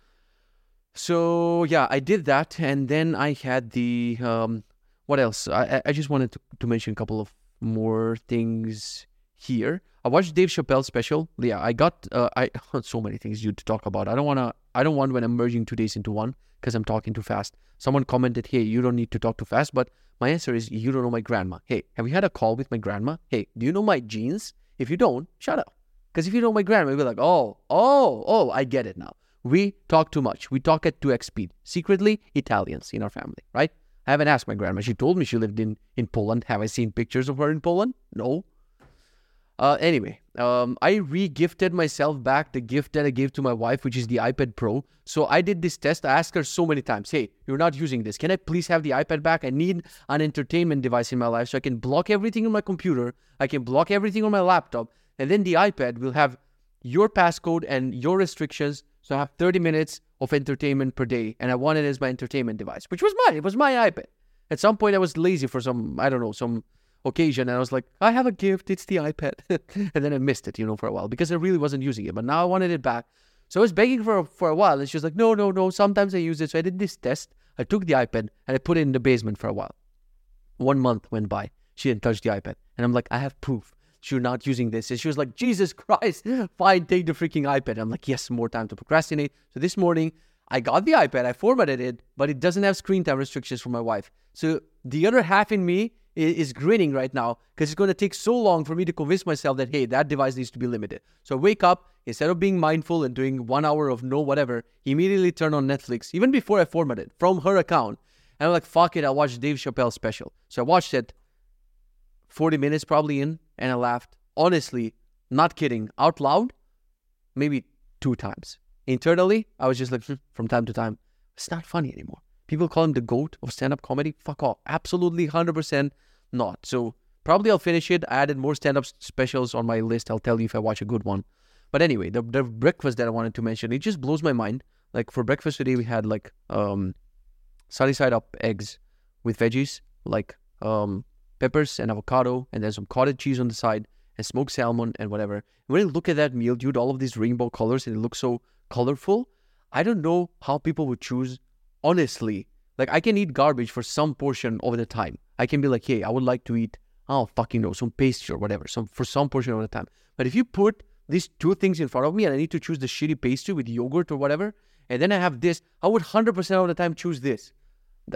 So yeah, I did that, and then I had the um, what else? I I just wanted to, to mention a couple of more things here. I watched Dave Chappelle special. Yeah, I got uh, I so many things you to talk about. I don't wanna I don't want when I'm merging two days into one because I'm talking too fast. Someone commented, "Hey, you don't need to talk too fast," but my answer is, you don't know my grandma. Hey, have you had a call with my grandma? Hey, do you know my genes? If you don't, shut up. Because if you know my grandma, you'll be like, oh, oh, oh, I get it now. We talk too much. We talk at 2x speed. Secretly, Italians in our family, right? I haven't asked my grandma. She told me she lived in, in Poland. Have I seen pictures of her in Poland? No. Uh, anyway, um, I re-gifted myself back the gift that I gave to my wife, which is the iPad Pro. So I did this test. I asked her so many times, "Hey, you're not using this. Can I please have the iPad back? I need an entertainment device in my life so I can block everything on my computer. I can block everything on my laptop, and then the iPad will have your passcode and your restrictions. So I have 30 minutes of entertainment per day, and I want it as my entertainment device, which was mine. It was my iPad. At some point, I was lazy for some, I don't know, some occasion and I was like, I have a gift, it's the iPad. and then I missed it, you know, for a while because I really wasn't using it. But now I wanted it back. So I was begging for for a while and she was like, No, no, no, sometimes I use it. So I did this test. I took the iPad and I put it in the basement for a while. One month went by. She didn't touch the iPad. And I'm like, I have proof. You're not using this. And she was like, Jesus Christ, fine, take the freaking iPad. I'm like, yes, more time to procrastinate. So this morning, I got the iPad, I formatted it, but it doesn't have screen time restrictions for my wife. So the other half in me is grinning right now because it's going to take so long for me to convince myself that, hey, that device needs to be limited. So I wake up, instead of being mindful and doing one hour of no whatever, immediately turn on Netflix, even before I formatted from her account. And I'm like, fuck it, I'll watch Dave Chappelle special. So I watched it 40 minutes probably in, and I laughed. Honestly, not kidding, out loud, maybe two times. Internally, I was just like, hmm, from time to time, it's not funny anymore. People call him the GOAT of stand up comedy. Fuck off. Absolutely 100% not. So probably I'll finish it. I added more stand up specials on my list. I'll tell you if I watch a good one. But anyway, the, the breakfast that I wanted to mention, it just blows my mind. Like for breakfast today, we had like um, sunny side up eggs with veggies, like um, peppers and avocado, and then some cottage cheese on the side, and smoked salmon and whatever. When you look at that meal, dude, all of these rainbow colors and it looks so colorful. I don't know how people would choose honestly, like I can eat garbage for some portion of the time. I can be like, hey, I would like to eat, oh fucking know, some pastry or whatever, some for some portion of the time. But if you put these two things in front of me and I need to choose the shitty pastry with yogurt or whatever, and then I have this, I would 100% of the time choose this.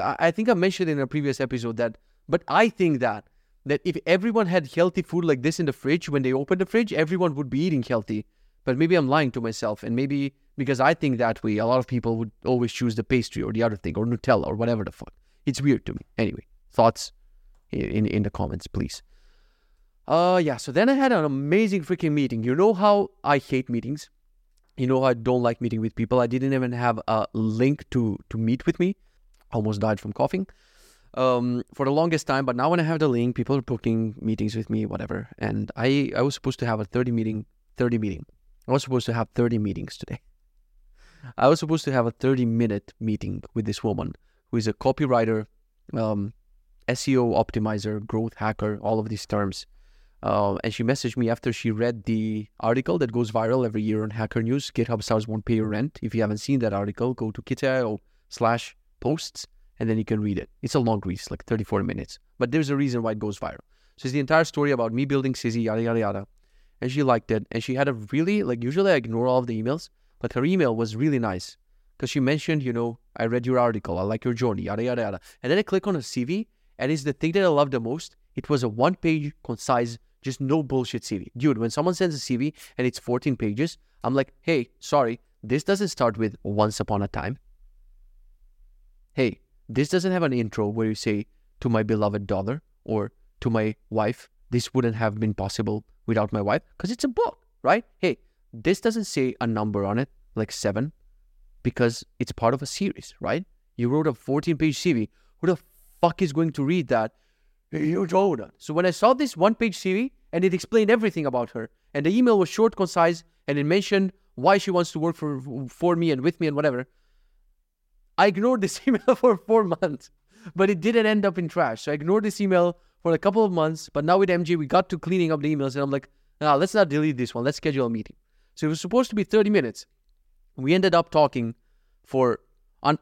I think I mentioned in a previous episode that, but I think that that if everyone had healthy food like this in the fridge when they open the fridge, everyone would be eating healthy. But maybe I'm lying to myself, and maybe because I think that way, a lot of people would always choose the pastry or the other thing or Nutella or whatever the fuck. It's weird to me. Anyway, thoughts in in the comments, please. Uh yeah, so then I had an amazing freaking meeting. You know how I hate meetings? You know I don't like meeting with people. I didn't even have a link to to meet with me. Almost died from coughing. Um, for the longest time, but now when I have the link, people are booking meetings with me, whatever. And I I was supposed to have a 30 meeting, 30 meeting. I was supposed to have 30 meetings today. I was supposed to have a 30 minute meeting with this woman who is a copywriter, um, SEO optimizer, growth hacker, all of these terms. Uh, and she messaged me after she read the article that goes viral every year on Hacker News. GitHub stars won't pay your rent. If you haven't seen that article, go to kitze.io slash posts and then you can read it. It's a long read, like 34 minutes. But there's a reason why it goes viral. So it's the entire story about me building Sizzy, yada, yada, yada. And she liked it. And she had a really, like, usually I ignore all of the emails, but her email was really nice because she mentioned, you know, I read your article, I like your journey, yada, yada, yada. And then I click on her CV, and it's the thing that I love the most. It was a one page, concise, just no bullshit CV. Dude, when someone sends a CV and it's 14 pages, I'm like, hey, sorry, this doesn't start with once upon a time. Hey, this doesn't have an intro where you say, to my beloved daughter or to my wife, this wouldn't have been possible without my wife, because it's a book, right? Hey, this doesn't say a number on it, like seven. because it's part of a series, right? You wrote a 14 page CV. Who the fuck is going to read that? You don't. So when I saw this one page CV and it explained everything about her, and the email was short, concise, and it mentioned why she wants to work for for me and with me and whatever, I ignored this email for four months, but it didn't end up in trash. So I ignored this email for a couple of months. But now with MJ, we got to cleaning up the emails, and I'm like, nah, let's not delete this one. Let's schedule a meeting. So it was supposed to be 30 minutes. We ended up talking for an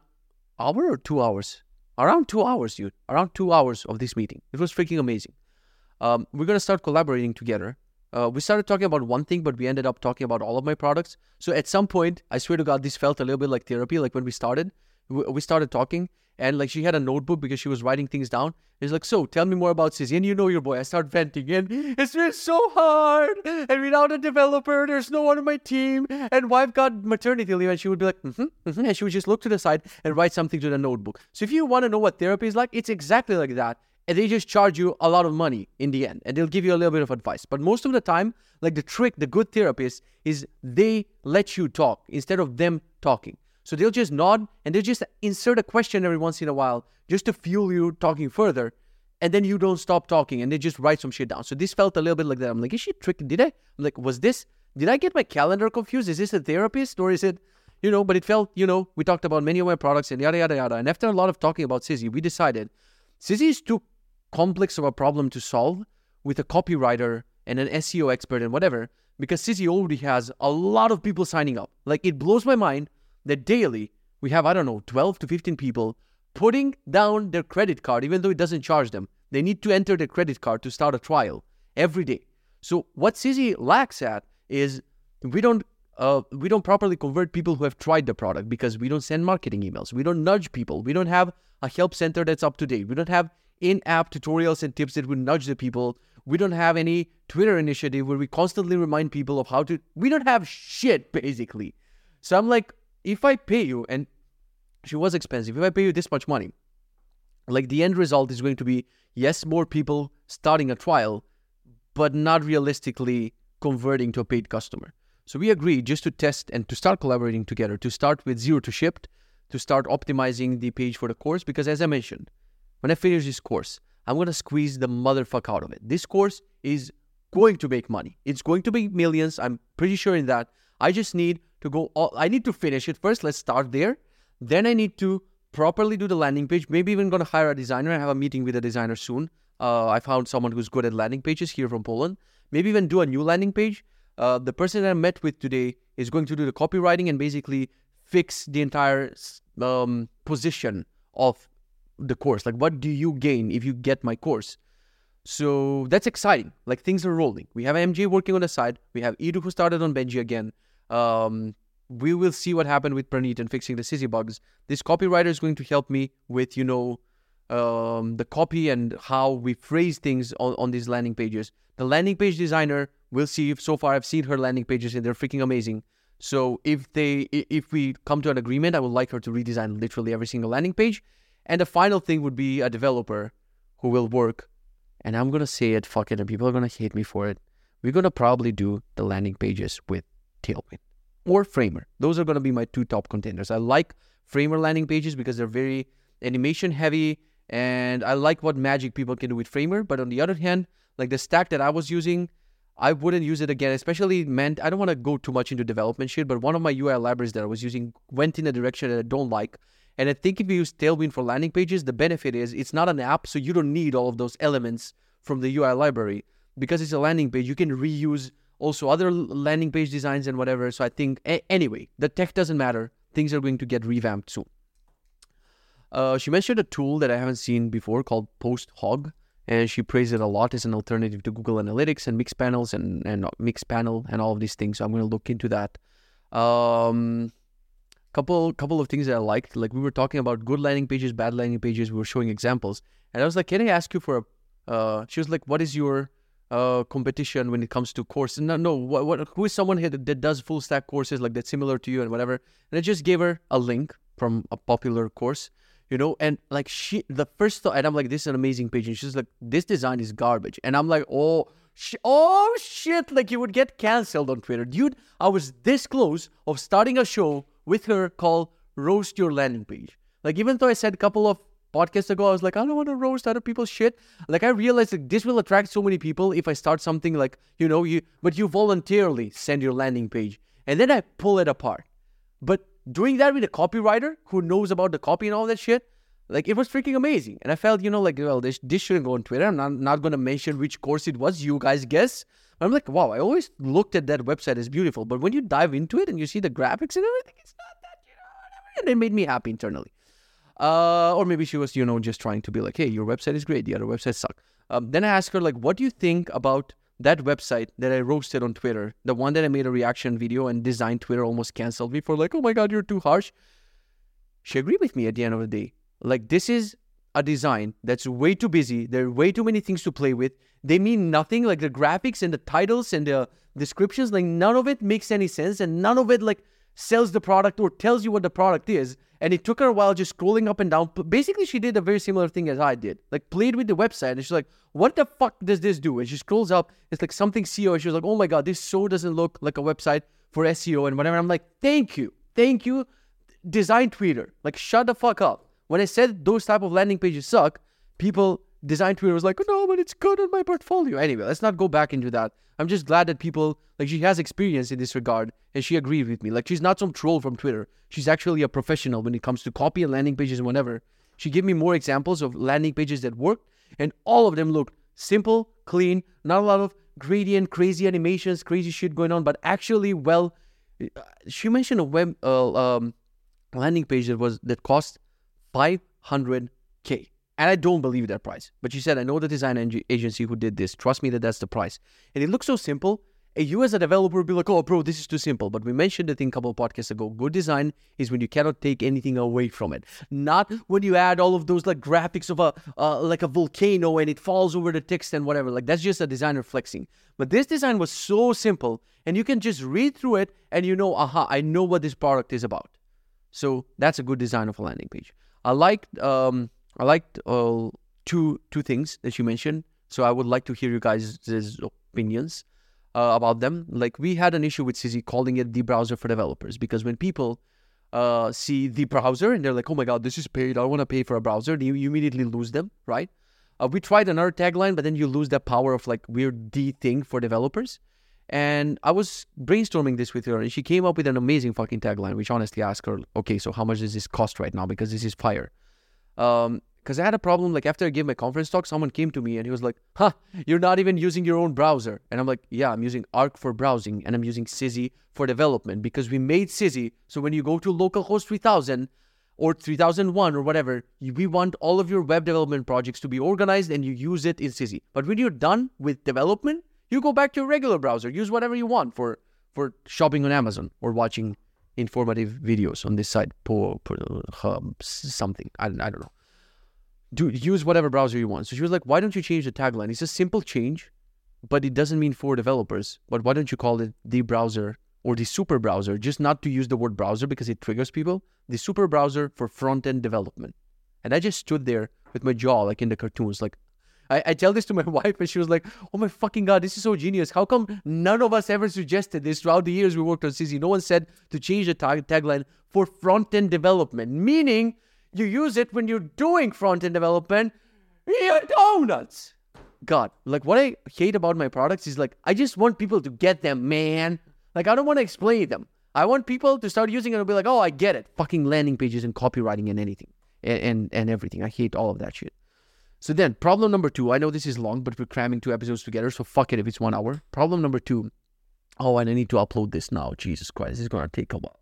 hour or two hours. Around two hours, dude. Around two hours of this meeting. It was freaking amazing. Um, we're gonna start collaborating together. Uh, we started talking about one thing, but we ended up talking about all of my products. So at some point, I swear to God, this felt a little bit like therapy. Like when we started, we started talking, and like she had a notebook because she was writing things down. It's like, so tell me more about Sizzy. And you know your boy. I start venting, and it's been so hard. And without a developer, there's no one on my team. And wife got maternity leave, and she would be like, mm-hmm, mm-hmm. and she would just look to the side and write something to the notebook. So if you want to know what therapy is like, it's exactly like that. And they just charge you a lot of money in the end, and they'll give you a little bit of advice. But most of the time, like the trick, the good therapist is they let you talk instead of them talking. So they'll just nod and they'll just insert a question every once in a while just to fuel you talking further. And then you don't stop talking and they just write some shit down. So this felt a little bit like that. I'm like, is she tricking? Did I? I'm like, was this, did I get my calendar confused? Is this a therapist or is it, you know, but it felt, you know, we talked about many of my products and yada, yada, yada. And after a lot of talking about Sizzy, we decided Sizzy is too complex of a problem to solve with a copywriter and an SEO expert and whatever because Sizzy already has a lot of people signing up. Like it blows my mind that daily we have, I don't know, 12 to 15 people putting down their credit card, even though it doesn't charge them. They need to enter their credit card to start a trial every day. So what Sizzy lacks at is we don't uh, we don't properly convert people who have tried the product because we don't send marketing emails. We don't nudge people. We don't have a help center that's up to date. We don't have in-app tutorials and tips that would nudge the people. We don't have any Twitter initiative where we constantly remind people of how to. We don't have shit basically. So I'm like, if I pay you, and she was expensive, if I pay you this much money, like the end result is going to be yes, more people starting a trial, but not realistically converting to a paid customer. So we agreed just to test and to start collaborating together, to start with zero to shipped, to start optimizing the page for the course. Because as I mentioned, when I finish this course, I'm gonna squeeze the motherfuck out of it. This course is going to make money. It's going to make millions. I'm pretty sure in that. I just need to go all, I need to finish it first. Let's start there. Then I need to properly do the landing page. Maybe even going to hire a designer. I have a meeting with a designer soon. Uh, I found someone who's good at landing pages here from Poland. Maybe even do a new landing page. Uh, the person that I met with today is going to do the copywriting and basically fix the entire um, position of the course. Like, what do you gain if you get my course? So that's exciting. Like, things are rolling. We have MJ working on the side. We have Edu who started on Benji again. Um, we will see what happened with Praneet and fixing the Sizzy bugs. This copywriter is going to help me with, you know, um, the copy and how we phrase things on, on these landing pages. The landing page designer, we'll see if so far I've seen her landing pages and they're freaking amazing. So if they if we come to an agreement, I would like her to redesign literally every single landing page. And the final thing would be a developer who will work. And I'm gonna say it, fuck it, and people are gonna hate me for it. We're gonna probably do the landing pages with Tailwind or Framer. Those are going to be my two top contenders. I like Framer landing pages because they're very animation heavy and I like what magic people can do with Framer. But on the other hand, like the stack that I was using, I wouldn't use it again, especially meant I don't want to go too much into development shit, but one of my UI libraries that I was using went in a direction that I don't like. And I think if you use Tailwind for landing pages, the benefit is it's not an app, so you don't need all of those elements from the UI library. Because it's a landing page, you can reuse also other landing page designs and whatever. So I think, a- anyway, the tech doesn't matter. Things are going to get revamped soon. Uh, she mentioned a tool that I haven't seen before called PostHog, and she praised it a lot as an alternative to Google Analytics and Mixpanels and and Mixpanel and all of these things. So I'm going to look into that. Um, couple couple of things that I liked. Like we were talking about good landing pages, bad landing pages. We were showing examples, and I was like, "Can I ask you for a?" Uh, she was like, "What is your uh, competition when it comes to courses. No, no. What, what, who is someone here that, that does full stack courses like that's similar to you and whatever? And I just gave her a link from a popular course, you know, and like she, the first thought, and I'm like, this is an amazing page, and she's like, this design is garbage, and I'm like, oh. Sh- oh shit! Like you would get canceled on Twitter, dude. I was this close of starting a show with her called Roast Your Landing Page. Like, even though I said a couple of podcasts ago, I was like, I don't want to roast other people's shit. Like, I realized like this will attract so many people if I start something like, you know, you, but you voluntarily send your landing page and then I pull it apart. But doing that with a copywriter who knows about the copy and all that shit, like it was freaking amazing. And I felt, you know, like, well, this, this shouldn't go on Twitter. I'm not, not going to mention which course it was. You guys guess. I'm like, wow, I always looked at that website as beautiful. But when you dive into it and you see the graphics and everything, it's not that, you know, whatever. And it made me happy internally. Uh, or maybe she was, you know, just trying to be like, hey, your website is great. The other websites suck. Um, then I asked her, like, what do you think about that website that I roasted on Twitter? The one that I made a reaction video and designed Twitter almost canceled me for, like, oh my God, you're too harsh. She agreed with me at the end of the day. Like, this is a design that's way too busy. There are way too many things to play with. They mean nothing. Like the graphics and the titles and the descriptions, like none of it makes any sense, and none of it like sells the product or tells you what the product is. And it took her a while just scrolling up and down. Basically, she did a very similar thing as I did. Like played with the website, and she's like, "What the fuck does this do?" And she scrolls up. It's like something SEO. And she was like, "Oh my god, this so doesn't look like a website for SEO and whatever." I'm like, "Thank you, thank you, design Twitter. Like, shut the fuck up." When I said those type of landing pages suck, people design Twitter was like, oh, no, but it's good in my portfolio. Anyway, let's not go back into that. I'm just glad that people like she has experience in this regard and she agreed with me. Like she's not some troll from Twitter. She's actually a professional when it comes to copy and landing pages and whatever. She gave me more examples of landing pages that worked, and all of them looked simple, clean, not a lot of gradient, crazy animations, crazy shit going on, but actually well. Uh, she mentioned a web uh, um, landing page that was that cost 500k. And I don't believe that price. But she said, I know the design agency who did this. Trust me that that's the price. And it looks so simple. And you as a developer would be like, oh, bro, this is too simple. But we mentioned it in a couple of podcasts ago. Good design is when you cannot take anything away from it. Not when you add all of those like graphics of a uh, like a volcano and it falls over the text and whatever. Like that's just a designer flexing. But this design was so simple, and you can just read through it and you know, aha, I know what this product is about. So that's a good design of a landing page. I liked um, I liked uh, two two things that you mentioned. So I would like to hear you guys' opinions uh, about them. Like we had an issue with Sizzy calling it the browser for developers because when people uh, see the browser and they're like, "Oh my god, this is paid. I want to pay for a browser," you, you immediately lose them, right? Uh, we tried another tagline, but then you lose that power of like weird D thing for developers. And I was brainstorming this with her, and she came up with an amazing fucking tagline, which honestly asked her, okay, so how much does this cost right now? Because this is fire. Um, because I had a problem. Like after I gave my conference talk, someone came to me and he was like, "Huh, you're not even using your own browser." And I'm like, "Yeah, I'm using Arc for browsing and I'm using Sizzy for development because we made Sizzy. So when you go to localhost 3000 or 3001 or whatever, we want all of your web development projects to be organized and you use it in Sizzy. But when you're done with development, you go back to your regular browser. Use whatever you want for for shopping on Amazon or watching informative videos on this site. For uh, something I, I don't know. Do use whatever browser you want. So she was like, "Why don't you change the tagline? It's a simple change, but it doesn't mean for developers. But why don't you call it the browser or the super browser? Just not to use the word browser because it triggers people. The super browser for front end development." And I just stood there with my jaw like in the cartoons, like, I, I tell this to my wife, and she was like, "Oh my fucking god, this is so genius! How come none of us ever suggested this throughout the years we worked on Sizzy? No one said to change the tag- tagline for front end development, meaning you use it when you're doing front end development. You're donuts." God, like what I hate about my products is like I just want people to get them, man. Like I don't want to explain them. I want people to start using it and be like, "Oh, I get it." Fucking landing pages and copywriting and anything and, and, and everything. I hate all of that shit. So then, problem number two. I know this is long, but we're cramming two episodes together, so fuck it if it's one hour. Problem number two. Oh, and I need to upload this now. Jesus Christ, this is gonna take a while.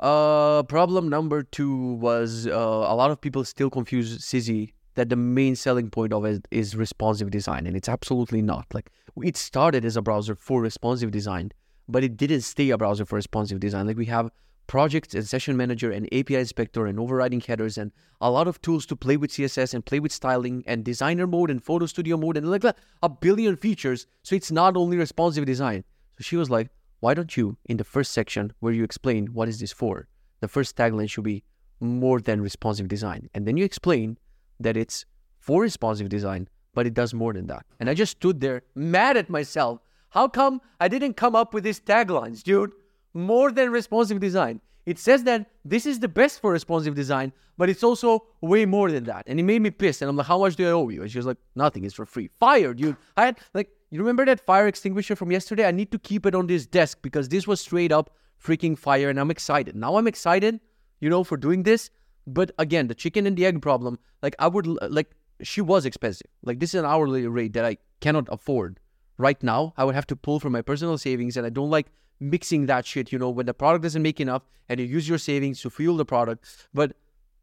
Uh, problem number two was uh, a lot of people still confuse Sizzy that the main selling point of it is responsive design, and it's absolutely not. Like it started as a browser for responsive design, but it didn't stay a browser for responsive design. Like we have projects and session manager and API inspector and overriding headers and a lot of tools to play with CSS and play with styling and designer mode and photo studio mode and like a billion features. So it's not only responsive design. So she was like, why don't you, in the first section where you explain what is this for, the first tagline should be more than responsive design. And then you explain that it's for responsive design, but it does more than that. And I just stood there mad at myself. How come I didn't come up with these taglines, dude? more than responsive design. It says that this is the best for responsive design, but it's also way more than that. And it made me pissed. And I'm like, how much do I owe you? And she was like, nothing. It's for free. Fired, dude. I had like, you remember that fire extinguisher from yesterday? I need to keep it on this desk because this was straight up freaking fire, and I'm excited. Now I'm excited, you know, for doing this. But again, the chicken and the egg problem, like I would like she was expensive. Like this is an hourly rate that I cannot afford right now. I would have to pull from my personal savings, and I don't like mixing that shit. You know, when the product doesn't make enough, and you use your savings to fuel the product. But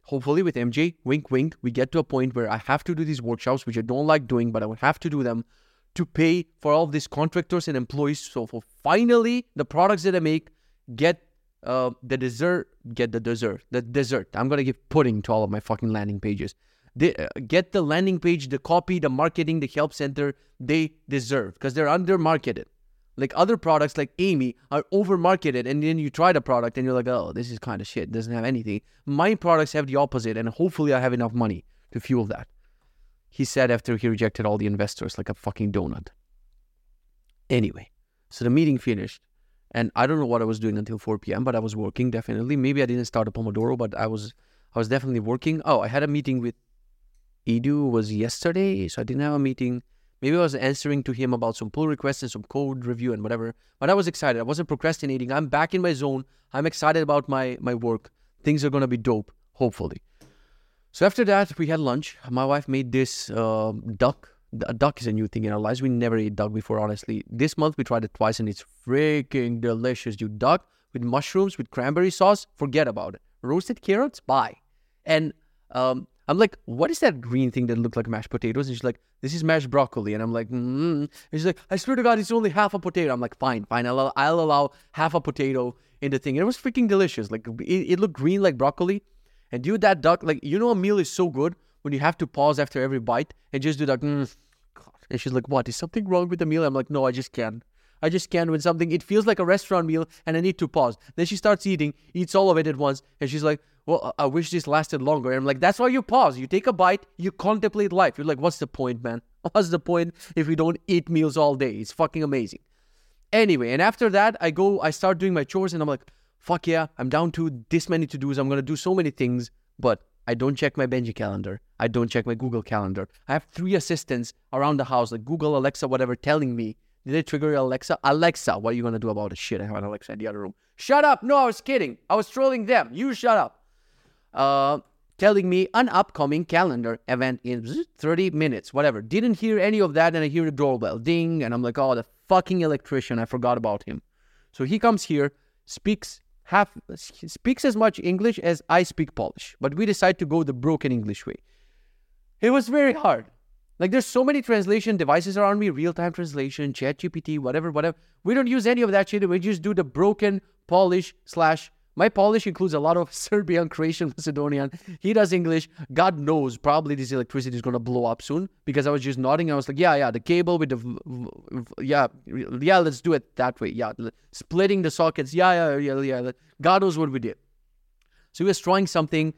hopefully, with MJ, wink, wink, we get to a point where I have to do these workshops, which I don't like doing, but I would have to do them to pay for all these contractors and employees. So for finally, the products that I make get uh, the dessert, get the dessert, the dessert. I'm gonna give pudding to all of my fucking landing pages. They, uh, get the landing page, the copy, the marketing, the help center they deserve because they're under marketed. Like other products like Amie are over marketed, and then you try the product and you're like, oh, this is kind of shit. Doesn't have anything. My products have the opposite, and hopefully I have enough money to fuel that. He said after he rejected all the investors like a fucking donut. Anyway, so the meeting finished. And I don't know what I was doing until 4 p.m., but I was working definitely. Maybe I didn't start a Pomodoro, but I was I was definitely working. Oh, I had a meeting with Edu was yesterday, so I didn't have a meeting. Maybe I was answering to him about some pull requests and some code review and whatever. But I was excited. I wasn't procrastinating. I'm back in my zone. I'm excited about my my work. Things are gonna be dope, hopefully. So after that, we had lunch. My wife made this uh, duck a duck is a new thing in our lives. We never ate duck before, honestly. This month we tried it twice and it's freaking delicious. You duck with mushrooms with cranberry sauce, forget about it. Roasted carrots, bye. And um, I'm like, what is that green thing that looked like mashed potatoes? And she's like, this is mashed broccoli. And I'm like, mm. And she's like, I swear to God, it's only half a potato. I'm like, fine, fine. I'll, I'll allow half a potato in the thing. And it was freaking delicious. Like, it, it looked green like broccoli. And dude, that duck, like, you know, a meal is so good when you have to pause after every bite and just do that. Mm, and she's like, "What is something wrong with the meal?" I'm like, "No, I just can't. I just can't when something it feels like a restaurant meal and I need to pause." Then she starts eating, eats all of it at once, and she's like, "Well, I wish this lasted longer." And I'm like, "That's why you pause. You take a bite, you contemplate life. You're like, what's the point, man? What's the point if we don't eat meals all day? It's fucking amazing." Anyway, and after that, I go, I start doing my chores, and I'm like, "Fuck yeah, I'm down to this many to dos. I'm gonna do so many things, but I don't check my Benji calendar. I don't check my Google calendar. I have three assistants around the house, like Google, Alexa, whatever, telling me, did I trigger your Alexa? Alexa, what are you going to do about it? Shit, I have an Alexa in the other room. Shut up. No, I was kidding. I was trolling them. You shut up. Uh, telling me an upcoming calendar event in 30 minutes, whatever. Didn't hear any of that, and I hear the doorbell ding, and I'm like, oh, the fucking electrician. I forgot about him. So he comes here, speaks half speaks as much English as I speak Polish, but we decide to go the broken English way. It was very hard. Like there's so many translation devices around me, real-time translation, ChatGPT, whatever, whatever. We don't use any of that shit. We just do the broken Polish slash my Polish includes a lot of Serbian, Croatian, Macedonian. He does English. God knows, probably this electricity is going to blow up soon because I was just nodding. I was like, yeah, yeah, the cable with the, yeah, yeah, let's do it that way. Yeah, splitting the sockets. Yeah, yeah, yeah, yeah. God knows what we did. So we were trying something.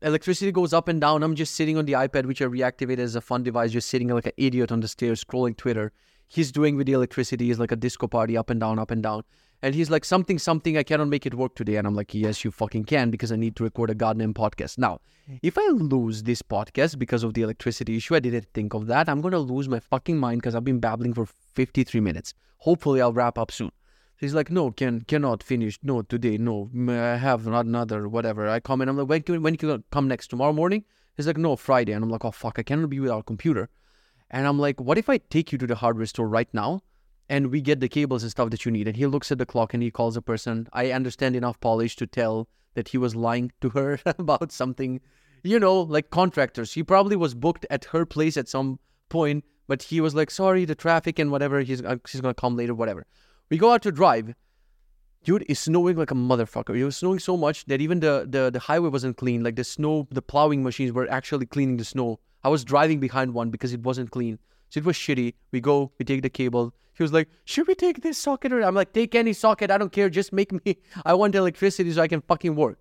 Electricity goes up and down. I'm just sitting on the iPad, which I reactivated as a fun device, just sitting like an idiot on the stairs, scrolling Twitter. He's doing with the electricity is like a disco party, up and down, up and down. And he's like, something, something, I cannot make it work today. And I'm like, yes, you fucking can because I need to record a goddamn podcast. Now, mm. if I lose this podcast because of the electricity issue, I didn't think of that. I'm going to lose my fucking mind because I've been babbling for 53 minutes. Hopefully, I'll wrap up soon. He's like, no, can cannot finish. No, today, no. I have not another, whatever. I come in. I'm like, when can, when can you come next? Tomorrow morning? He's like, no, Friday. And I'm like, oh, fuck, I cannot be without a computer. And I'm like, what if I take you to the hardware store right now? And we get the cables and stuff that you need. And he looks at the clock and he calls a person. I understand enough Polish to tell that he was lying to her about something, you know, like contractors. He probably was booked at her place at some point, but he was like, sorry, the traffic and whatever. He's, uh, he's going to come later, whatever. We go out to drive. Dude, it's snowing like a motherfucker. It was snowing so much that even the, the, the highway wasn't clean. Like the snow, the plowing machines were actually cleaning the snow. I was driving behind one because it wasn't clean. So it was shitty. We go, we take the cable. He was like, should we take this socket? Or I'm like, take any socket. I don't care. Just make me, I want electricity so I can fucking work.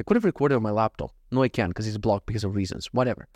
I could have recorded on my laptop. No, I can't because it's blocked because of reasons. Whatever.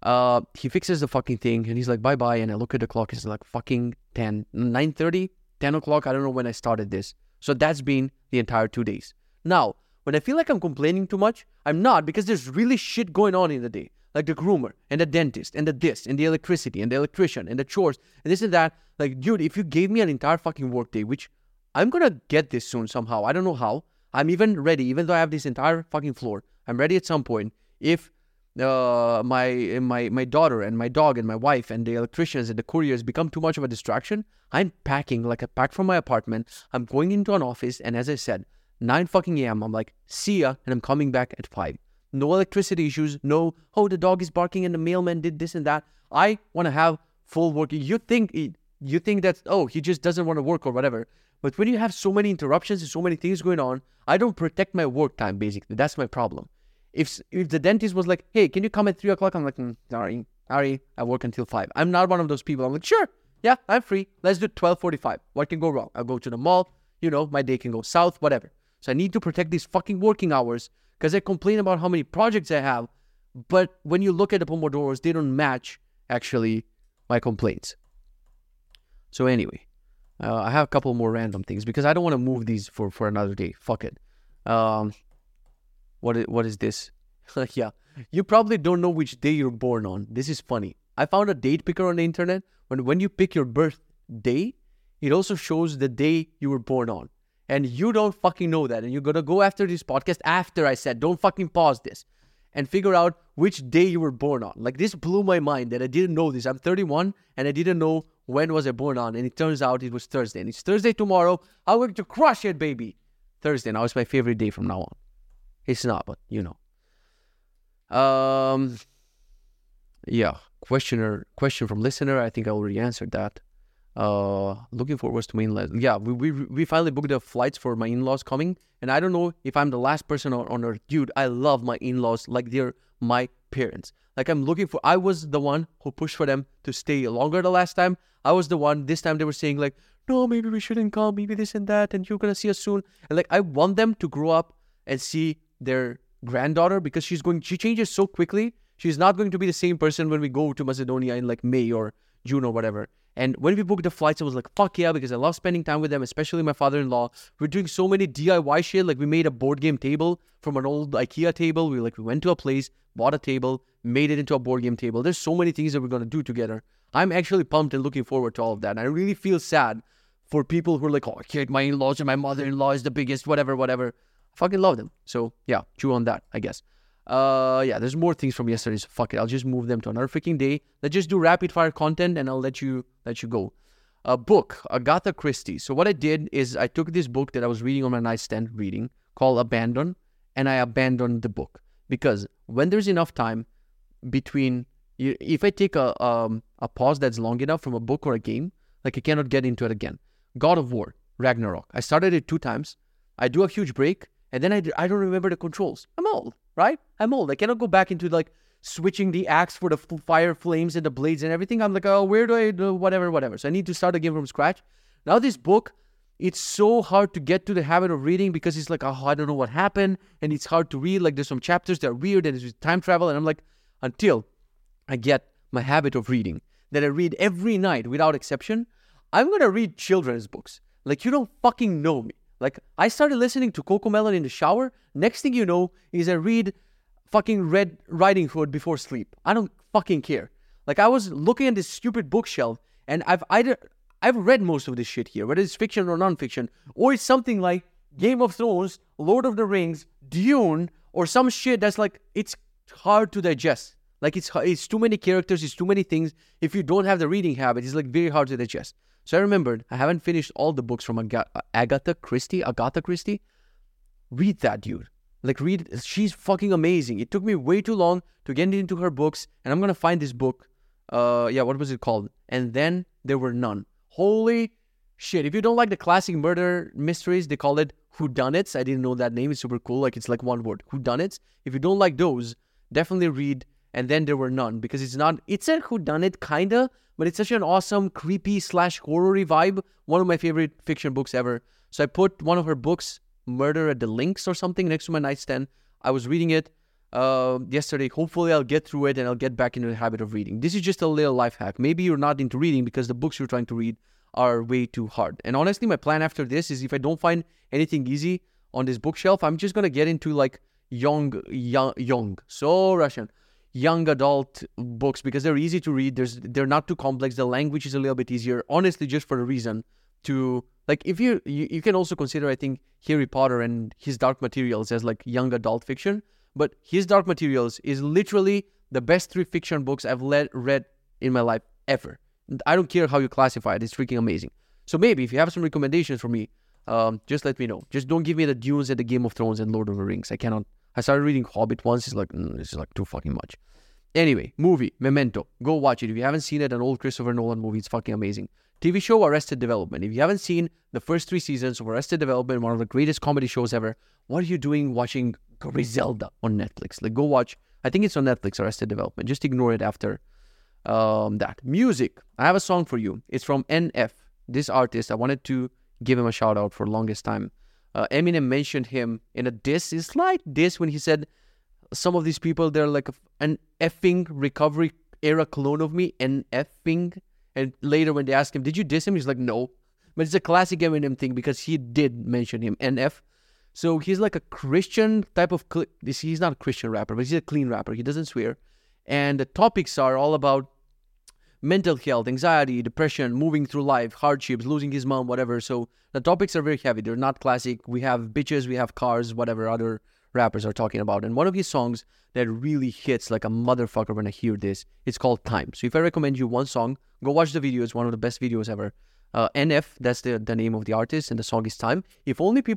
Uh, he fixes the fucking thing and he's like, bye bye. And I look at the clock. It's like fucking 10, 9 30, 10 o'clock. I don't know when I started this. So that's been the entire two days. Now, when I feel like I'm complaining too much, I'm not because there's really shit going on in the day. Like the groomer and the dentist and the this and the electricity and the electrician and the chores and this and that. Like, dude, if you gave me an entire fucking workday, which I'm gonna get this soon somehow. I don't know how. I'm even ready, even though I have this entire fucking floor. I'm ready at some point. If uh, my my my daughter and my dog and my wife and the electricians and the couriers become too much of a distraction, I'm packing like a pack from my apartment. I'm going into an office, and as I said, 9 fucking a.m. I'm like, see ya, and I'm coming back at 5. No electricity issues, no, oh, the dog is barking and the mailman did this and that. I want to have full work. You think you think that oh he just doesn't want to work or whatever. But when you have so many interruptions and so many things going on, I don't protect my work time basically. That's my problem. If if the dentist was like, hey, can you come at three o'clock? I'm like, mm, sorry, sorry, I work until five. I'm not one of those people. I'm like, sure, yeah, I'm free. Let's do twelve forty-five. What can go wrong? I'll go to the mall. You know, my day can go south, whatever. So I need to protect these fucking working hours because I complain about how many projects I have. But when you look at the Pomodoros, they don't match actually my complaints. So anyway, uh, I have a couple more random things because I don't want to move these for for another day. Fuck it. Um, what is, what is this? yeah, you probably don't know which day you're born on. This is funny. I found a date picker on the internet. When when you pick your birth day, it also shows the day you were born on. And you don't fucking know that. And you're gonna go after this podcast after I said, don't fucking pause this and figure out which day you were born on. Like this blew my mind that I didn't know this. I'm 31 and I didn't know when was I born on, and it turns out it was Thursday. And it's Thursday tomorrow. I'm going to crush it, baby. Thursday now is my favorite day from now on. It's not, but you know. Um yeah. Questioner question from listener. I think I already answered that. Uh looking forward to my in-laws. Yeah, we, we we finally booked the flights for my in-laws coming. And I don't know if I'm the last person on, on earth. Dude, I love my in-laws like they're my parents. Like I'm looking for I was the one who pushed for them to stay longer the last time. I was the one this time they were saying like, no, maybe we shouldn't come, maybe this and that, and you're gonna see us soon. And like I want them to grow up and see their granddaughter because she's going she changes so quickly. She's not going to be the same person when we go to Macedonia in like May or June or whatever. And when we booked the flights, I was like, fuck yeah, because I love spending time with them, especially my father in law. We're doing so many DIY shit. Like, we made a board game table from an old IKEA table. We like, we went to a place, bought a table, made it into a board game table. There's so many things that we're going to do together. I'm actually pumped and looking forward to all of that. And I really feel sad for people who are like, oh, kid, my in laws and my mother in law is the biggest, whatever, whatever. I fucking love them. So, yeah, chew on that, I guess. Uh, yeah, there's more things from yesterday. So fuck it, I'll just move them to another freaking day. Let's just do rapid fire content, and I'll let you let you go. A book, Agatha Christie. So what I did is I took this book that I was reading on my nightstand, reading called Abandon, and I abandoned the book because when there's enough time between, if I take a um, a pause that's long enough from a book or a game, like I cannot get into it again. God of War, Ragnarok. I started it two times. I do a huge break, and then I, I don't remember the controls. I'm old right? I'm old. I cannot go back into like switching the axe for the fire flames and the blades and everything. I'm like, oh, where do I do whatever, whatever. So I need to start again from scratch. Now this book, it's so hard to get to the habit of reading because it's like, oh, I don't know what happened, and it's hard to read. Like there's some chapters that are weird and it's time travel, and I'm like, until I get my habit of reading that I read every night without exception, I'm gonna read children's books. Like you don't fucking know me. Like I started listening to CoComelon in the shower. Next thing you know is I read fucking Red Riding Hood before sleep. I don't fucking care. Like I was looking at this stupid bookshelf and I've either I've read most of this shit here, whether it's fiction or non-fiction, or it's something like Game of Thrones, Lord of the Rings, Dune, or some shit that's like it's hard to digest. Like it's it's too many characters, it's too many things. If you don't have the reading habit, it's like very hard to digest. So I remembered I haven't finished all the books from Ag- Agatha Christie. Agatha Christie. Read that, dude. Like, read. She's fucking amazing. It took me way too long to get into her books, and I'm gonna find this book. Uh, yeah, what was it called? And then there were none. Holy shit! If you don't like the classic murder mysteries, they call it whodunits. I didn't know that name. It's super cool. Like it's like one word, whodunits. If you don't like those, definitely read. And then there were none because it's not. It's a whodunit kinda, but it's such an awesome, creepy slash horror vibe. One of my favorite fiction books ever. So I put one of her books, Murder at the Links or something, next to my nightstand. I was reading it uh, yesterday. Hopefully, I'll get through it and I'll get back into the habit of reading. This is just a little life hack. Maybe you're not into reading because the books you're trying to read are way too hard. And honestly, my plan after this is if I don't find anything easy on this bookshelf, I'm just gonna get into like young, young, young, so Russian, young adult books because they're easy to read. There's they're not too complex. The language is a little bit easier. Honestly, just for a reason to like if you, you you can also consider I think Harry Potter and his Dark Materials as like young adult fiction, but his Dark Materials is literally the best three fiction books I've let, read in my life ever. I don't care how you classify it; it's freaking amazing. So maybe if you have some recommendations for me, um, just let me know. Just don't give me the Dunes and the Game of Thrones and Lord of the Rings. I cannot. I started reading Hobbit once. It's like mm, it's like too fucking much. Anyway, movie Memento. Go watch it if you haven't seen it. An old Christopher Nolan movie. It's fucking amazing. TV show Arrested Development. If you haven't seen the first three seasons of Arrested Development, one of the greatest comedy shows ever, what are you doing watching Griselda on Netflix? Like, go watch. I think it's on Netflix. Arrested Development. Just ignore it after um, that. Music. I have a song for you. It's from NF. This artist. I wanted to give him a shout out for longest time. Uh, Eminem mentioned him in a diss, a slight diss when he said some of these people they're like an effing recovery era clone of me, an effing. And later when they ask him, "Did you diss him?" He's like, "No." But it's a classic Eminem thing because he did mention him, NF. So he's like a Christian type of. Cl- he's not a Christian rapper, but he's a clean rapper. He doesn't swear, and the topics are all about mental health, anxiety, depression, moving through life, hardships, losing his mom, whatever. So the topics are very heavy. They're not classic. We have bitches, we have cars, whatever other rappers are talking about. And one of his songs that really hits like a motherfucker when I hear this, it's called Time. So if I recommend you one song, go watch the video. It's one of the best videos ever. Uh, NF, that's the, the name of the artist, and the song is Time. If only people